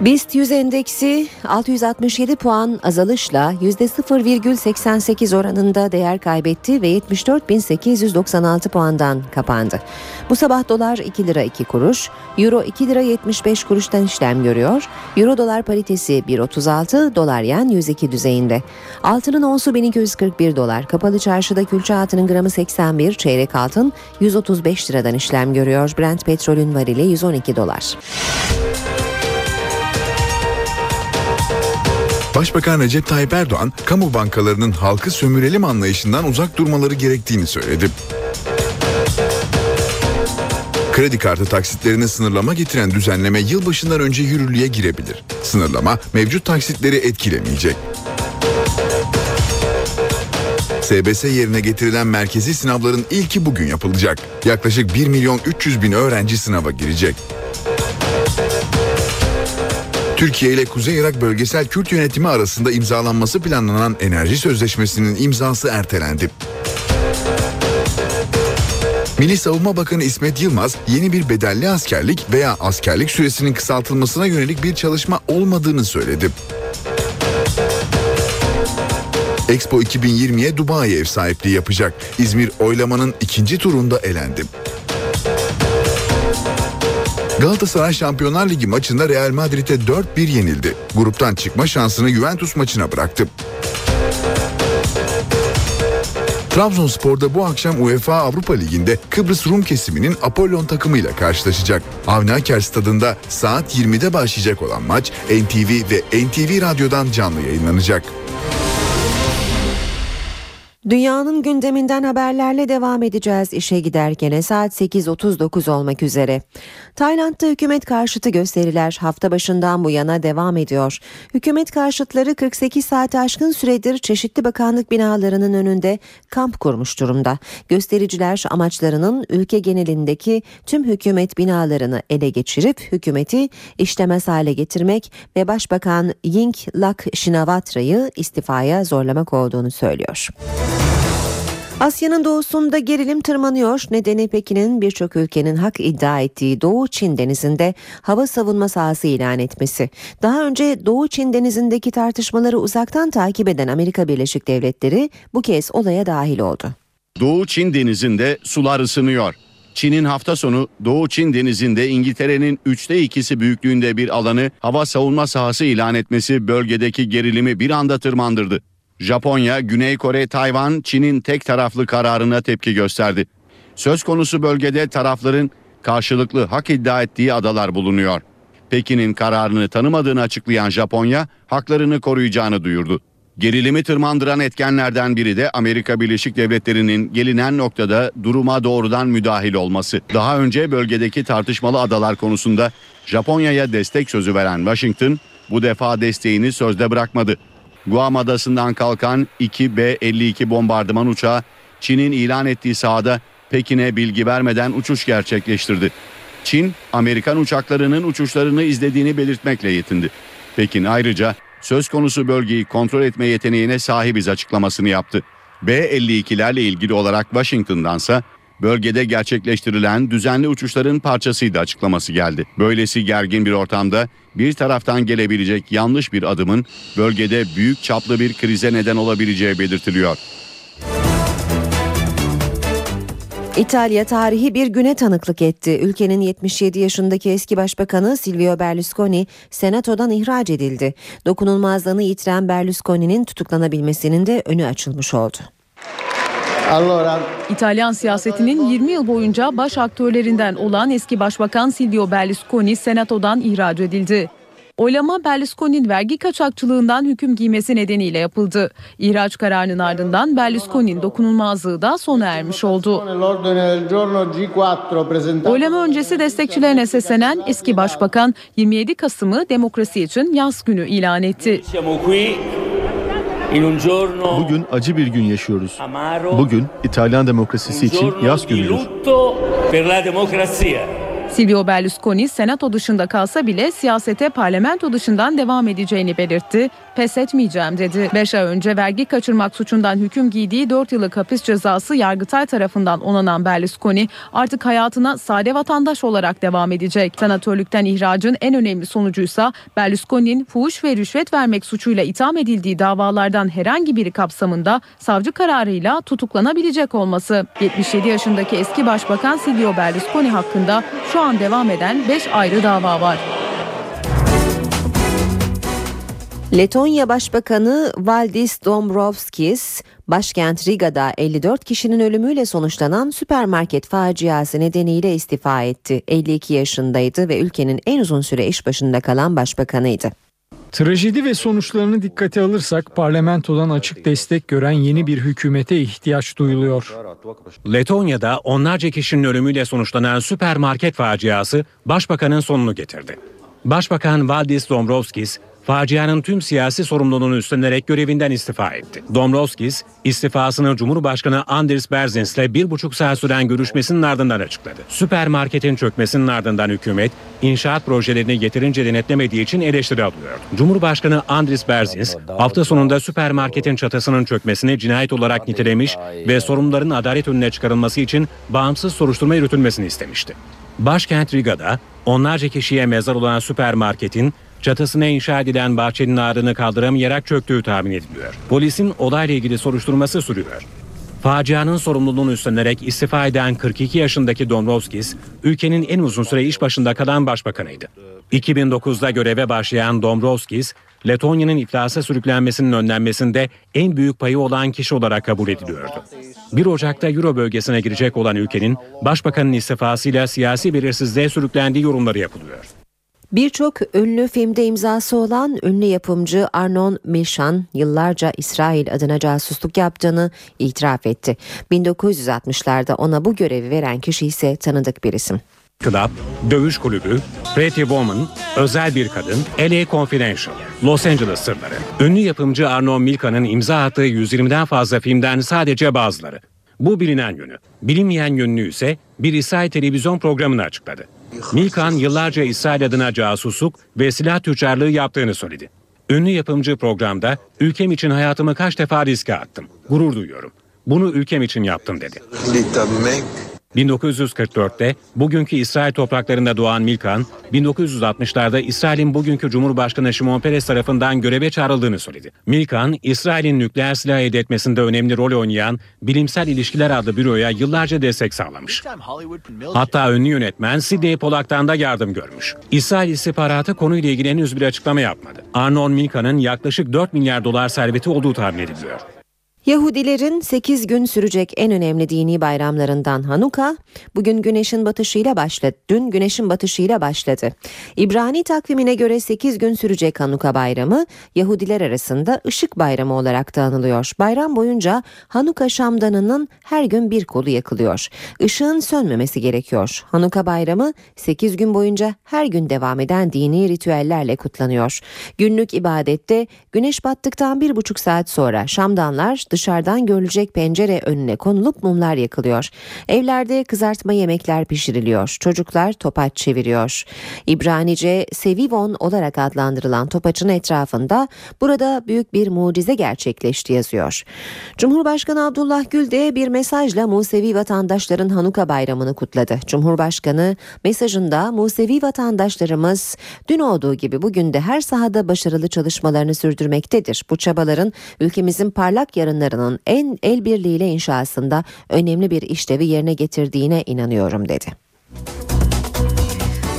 BIST 100 endeksi 667 puan azalışla %0,88 oranında değer kaybetti ve 74.896 puandan kapandı. Bu sabah dolar 2 lira 2 kuruş, euro 2 lira 75 kuruştan işlem görüyor. Euro dolar paritesi 1.36, dolar yen 102 düzeyinde. Altının onsu 1241 dolar, kapalı çarşıda külçe altının gramı 81, çeyrek altın 135 liradan işlem görüyor. Brent petrolün varili 112 dolar. Başbakan Recep Tayyip Erdoğan, kamu bankalarının halkı sömürelim anlayışından uzak durmaları gerektiğini söyledi. Kredi kartı taksitlerine sınırlama getiren düzenleme yılbaşından önce yürürlüğe girebilir. Sınırlama mevcut taksitleri etkilemeyecek. SBS yerine getirilen merkezi sınavların ilki bugün yapılacak. Yaklaşık 1 milyon 300 bin öğrenci sınava girecek. Türkiye ile Kuzey Irak Bölgesel Kürt Yönetimi arasında imzalanması planlanan enerji sözleşmesinin imzası ertelendi. Milli Savunma Bakanı İsmet Yılmaz yeni bir bedelli askerlik veya askerlik süresinin kısaltılmasına yönelik bir çalışma olmadığını söyledi. Expo 2020'ye Dubai ev sahipliği yapacak. İzmir oylamanın ikinci turunda elendi. Galatasaray Şampiyonlar Ligi maçında Real Madrid'e 4-1 yenildi. Gruptan çıkma şansını Juventus maçına bıraktı. Trabzonspor'da bu akşam UEFA Avrupa Ligi'nde Kıbrıs Rum kesiminin Apollon takımıyla karşılaşacak. Avni Aker stadında saat 20'de başlayacak olan maç NTV ve NTV Radyo'dan canlı yayınlanacak. Dünyanın gündeminden haberlerle devam edeceğiz işe giderken saat 8.39 olmak üzere. Tayland'da hükümet karşıtı gösteriler hafta başından bu yana devam ediyor. Hükümet karşıtları 48 saat aşkın süredir çeşitli bakanlık binalarının önünde kamp kurmuş durumda. Göstericiler amaçlarının ülke genelindeki tüm hükümet binalarını ele geçirip hükümeti işlemez hale getirmek ve Başbakan Yingluck Shinawtra'yı istifaya zorlamak olduğunu söylüyor. Asya'nın doğusunda gerilim tırmanıyor. Nedeni Pekin'in birçok ülkenin hak iddia ettiği Doğu Çin denizinde hava savunma sahası ilan etmesi. Daha önce Doğu Çin denizindeki tartışmaları uzaktan takip eden Amerika Birleşik Devletleri bu kez olaya dahil oldu. Doğu Çin denizinde sular ısınıyor. Çin'in hafta sonu Doğu Çin denizinde İngiltere'nin üçte ikisi büyüklüğünde bir alanı hava savunma sahası ilan etmesi bölgedeki gerilimi bir anda tırmandırdı. Japonya, Güney Kore, Tayvan, Çin'in tek taraflı kararına tepki gösterdi. Söz konusu bölgede tarafların karşılıklı hak iddia ettiği adalar bulunuyor. Pekin'in kararını tanımadığını açıklayan Japonya, haklarını koruyacağını duyurdu. Gerilimi tırmandıran etkenlerden biri de Amerika Birleşik Devletleri'nin gelinen noktada duruma doğrudan müdahil olması. Daha önce bölgedeki tartışmalı adalar konusunda Japonya'ya destek sözü veren Washington bu defa desteğini sözde bırakmadı. Guam adasından kalkan 2 B-52 bombardıman uçağı Çin'in ilan ettiği sahada Pekin'e bilgi vermeden uçuş gerçekleştirdi. Çin, Amerikan uçaklarının uçuşlarını izlediğini belirtmekle yetindi. Pekin ayrıca söz konusu bölgeyi kontrol etme yeteneğine sahibiz açıklamasını yaptı. B-52'lerle ilgili olarak Washington'dansa bölgede gerçekleştirilen düzenli uçuşların parçasıydı açıklaması geldi. Böylesi gergin bir ortamda bir taraftan gelebilecek yanlış bir adımın bölgede büyük çaplı bir krize neden olabileceği belirtiliyor. İtalya tarihi bir güne tanıklık etti. Ülkenin 77 yaşındaki eski başbakanı Silvio Berlusconi senatodan ihraç edildi. Dokunulmazlığını yitiren Berlusconi'nin tutuklanabilmesinin de önü açılmış oldu. İtalyan siyasetinin 20 yıl boyunca baş aktörlerinden olan eski başbakan Silvio Berlusconi senatodan ihraç edildi. Oylama Berlusconi'nin vergi kaçakçılığından hüküm giymesi nedeniyle yapıldı. İhraç kararının ardından Berlusconi'nin dokunulmazlığı da sona ermiş oldu. Oylama öncesi destekçilerine seslenen eski başbakan 27 Kasım'ı demokrasi için yaz günü ilan etti. Bugün acı bir gün yaşıyoruz. Bugün İtalyan demokrasisi için yaz günüdür. Silvio Berlusconi senato dışında kalsa bile siyasete parlamento dışından devam edeceğini belirtti. Pes etmeyeceğim dedi. 5 ay önce vergi kaçırmak suçundan hüküm giydiği 4 yıllık hapis cezası Yargıtay tarafından onanan Berlusconi artık hayatına sade vatandaş olarak devam edecek. Senatörlükten ihracın en önemli sonucuysa Berlusconi'nin fuhuş ve rüşvet vermek suçuyla itham edildiği davalardan herhangi biri kapsamında savcı kararıyla tutuklanabilecek olması. 77 yaşındaki eski başbakan Silvio Berlusconi hakkında şu an devam eden 5 ayrı dava var. Letonya Başbakanı Valdis Dombrovskis, başkent Riga'da 54 kişinin ölümüyle sonuçlanan süpermarket faciası nedeniyle istifa etti. 52 yaşındaydı ve ülkenin en uzun süre iş başında kalan başbakanıydı. Trajedi ve sonuçlarını dikkate alırsak parlamentodan açık destek gören yeni bir hükümete ihtiyaç duyuluyor. Letonya'da onlarca kişinin ölümüyle sonuçlanan süpermarket faciası başbakanın sonunu getirdi. Başbakan Valdis Dombrovskis facianın tüm siyasi sorumluluğunu üstlenerek görevinden istifa etti. Dombrovskis istifasını Cumhurbaşkanı Anders Berzins'le bir buçuk saat süren görüşmesinin ardından açıkladı. Süpermarketin çökmesinin ardından hükümet inşaat projelerini yeterince denetlemediği için eleştiri alıyor. Cumhurbaşkanı Andris Berzins hafta sonunda süpermarketin çatısının çökmesini cinayet olarak nitelemiş ve sorumluların adalet önüne çıkarılması için bağımsız soruşturma yürütülmesini istemişti. Başkent Riga'da onlarca kişiye mezar olan süpermarketin çatısına inşa edilen bahçenin ağrını kaldıramayarak çöktüğü tahmin ediliyor. Polisin olayla ilgili soruşturması sürüyor. Facianın sorumluluğunu üstlenerek istifa eden 42 yaşındaki Dombrovskis, ülkenin en uzun süre iş başında kalan başbakanıydı. 2009'da göreve başlayan Dombrovskis, Letonya'nın iflasa sürüklenmesinin önlenmesinde en büyük payı olan kişi olarak kabul ediliyordu. 1 Ocak'ta Euro bölgesine girecek olan ülkenin başbakanın istifasıyla siyasi belirsizliğe sürüklendiği yorumları yapılıyor. Birçok ünlü filmde imzası olan ünlü yapımcı Arnon Milchan yıllarca İsrail adına casusluk yaptığını itiraf etti. 1960'larda ona bu görevi veren kişi ise tanıdık bir isim. Club, Dövüş Kulübü, Pretty Woman, Özel Bir Kadın, LA Confidential, Los Angeles Sırları. Ünlü yapımcı Arno Milka'nın imza attığı 120'den fazla filmden sadece bazıları. Bu bilinen yönü. Bilinmeyen yönünü ise bir İsrail televizyon programını açıkladı. Milkan yıllarca İsrail adına casusluk ve silah tüccarlığı yaptığını söyledi. Ünlü yapımcı programda ülkem için hayatımı kaç defa riske attım. Gurur duyuyorum. Bunu ülkem için yaptım dedi. 1944'te bugünkü İsrail topraklarında doğan Milkan, 1960'larda İsrail'in bugünkü Cumhurbaşkanı Şimon Peres tarafından göreve çağrıldığını söyledi. Milkan, İsrail'in nükleer silah elde etmesinde önemli rol oynayan Bilimsel İlişkiler adlı büroya yıllarca destek sağlamış. Hatta ünlü yönetmen Sidney Polak'tan da yardım görmüş. İsrail istihbaratı konuyla ilgili henüz bir açıklama yapmadı. Arnon Milkan'ın yaklaşık 4 milyar dolar serveti olduğu tahmin ediliyor. Yahudilerin 8 gün sürecek en önemli dini bayramlarından Hanuka, bugün güneşin batışıyla başladı. Dün güneşin batışıyla başladı. İbrani takvimine göre 8 gün sürecek Hanuka bayramı Yahudiler arasında ışık bayramı olarak da anılıyor. Bayram boyunca Hanuka şamdanının her gün bir kolu yakılıyor. Işığın sönmemesi gerekiyor. Hanuka bayramı 8 gün boyunca her gün devam eden dini ritüellerle kutlanıyor. Günlük ibadette güneş battıktan bir buçuk saat sonra şamdanlar dışarıdan görülecek pencere önüne konulup mumlar yakılıyor. Evlerde kızartma yemekler pişiriliyor. Çocuklar topaç çeviriyor. İbranice Sevivon olarak adlandırılan topaçın etrafında burada büyük bir mucize gerçekleşti yazıyor. Cumhurbaşkanı Abdullah Gül de bir mesajla Musevi vatandaşların Hanuka bayramını kutladı. Cumhurbaşkanı mesajında Musevi vatandaşlarımız dün olduğu gibi bugün de her sahada başarılı çalışmalarını sürdürmektedir. Bu çabaların ülkemizin parlak yarınlarının en el birliğiyle inşasında önemli bir işlevi yerine getirdiğine inanıyorum dedi.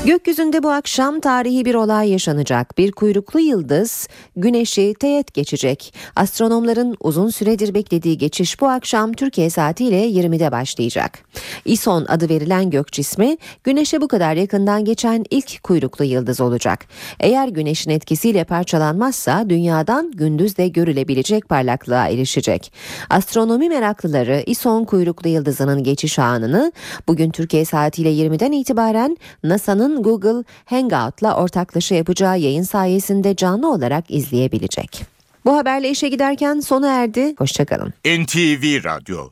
Gökyüzünde bu akşam tarihi bir olay yaşanacak. Bir kuyruklu yıldız güneşi teğet geçecek. Astronomların uzun süredir beklediği geçiş bu akşam Türkiye saatiyle 20'de başlayacak. İson adı verilen gök cismi güneşe bu kadar yakından geçen ilk kuyruklu yıldız olacak. Eğer güneşin etkisiyle parçalanmazsa dünyadan gündüz de görülebilecek parlaklığa erişecek. Astronomi meraklıları İson kuyruklu yıldızının geçiş anını bugün Türkiye saatiyle 20'den itibaren NASA'nın Google Hangout'la ortaklaşa yapacağı yayın sayesinde canlı olarak izleyebilecek. Bu haberle işe giderken sona erdi. Hoşçakalın. NTV Radyo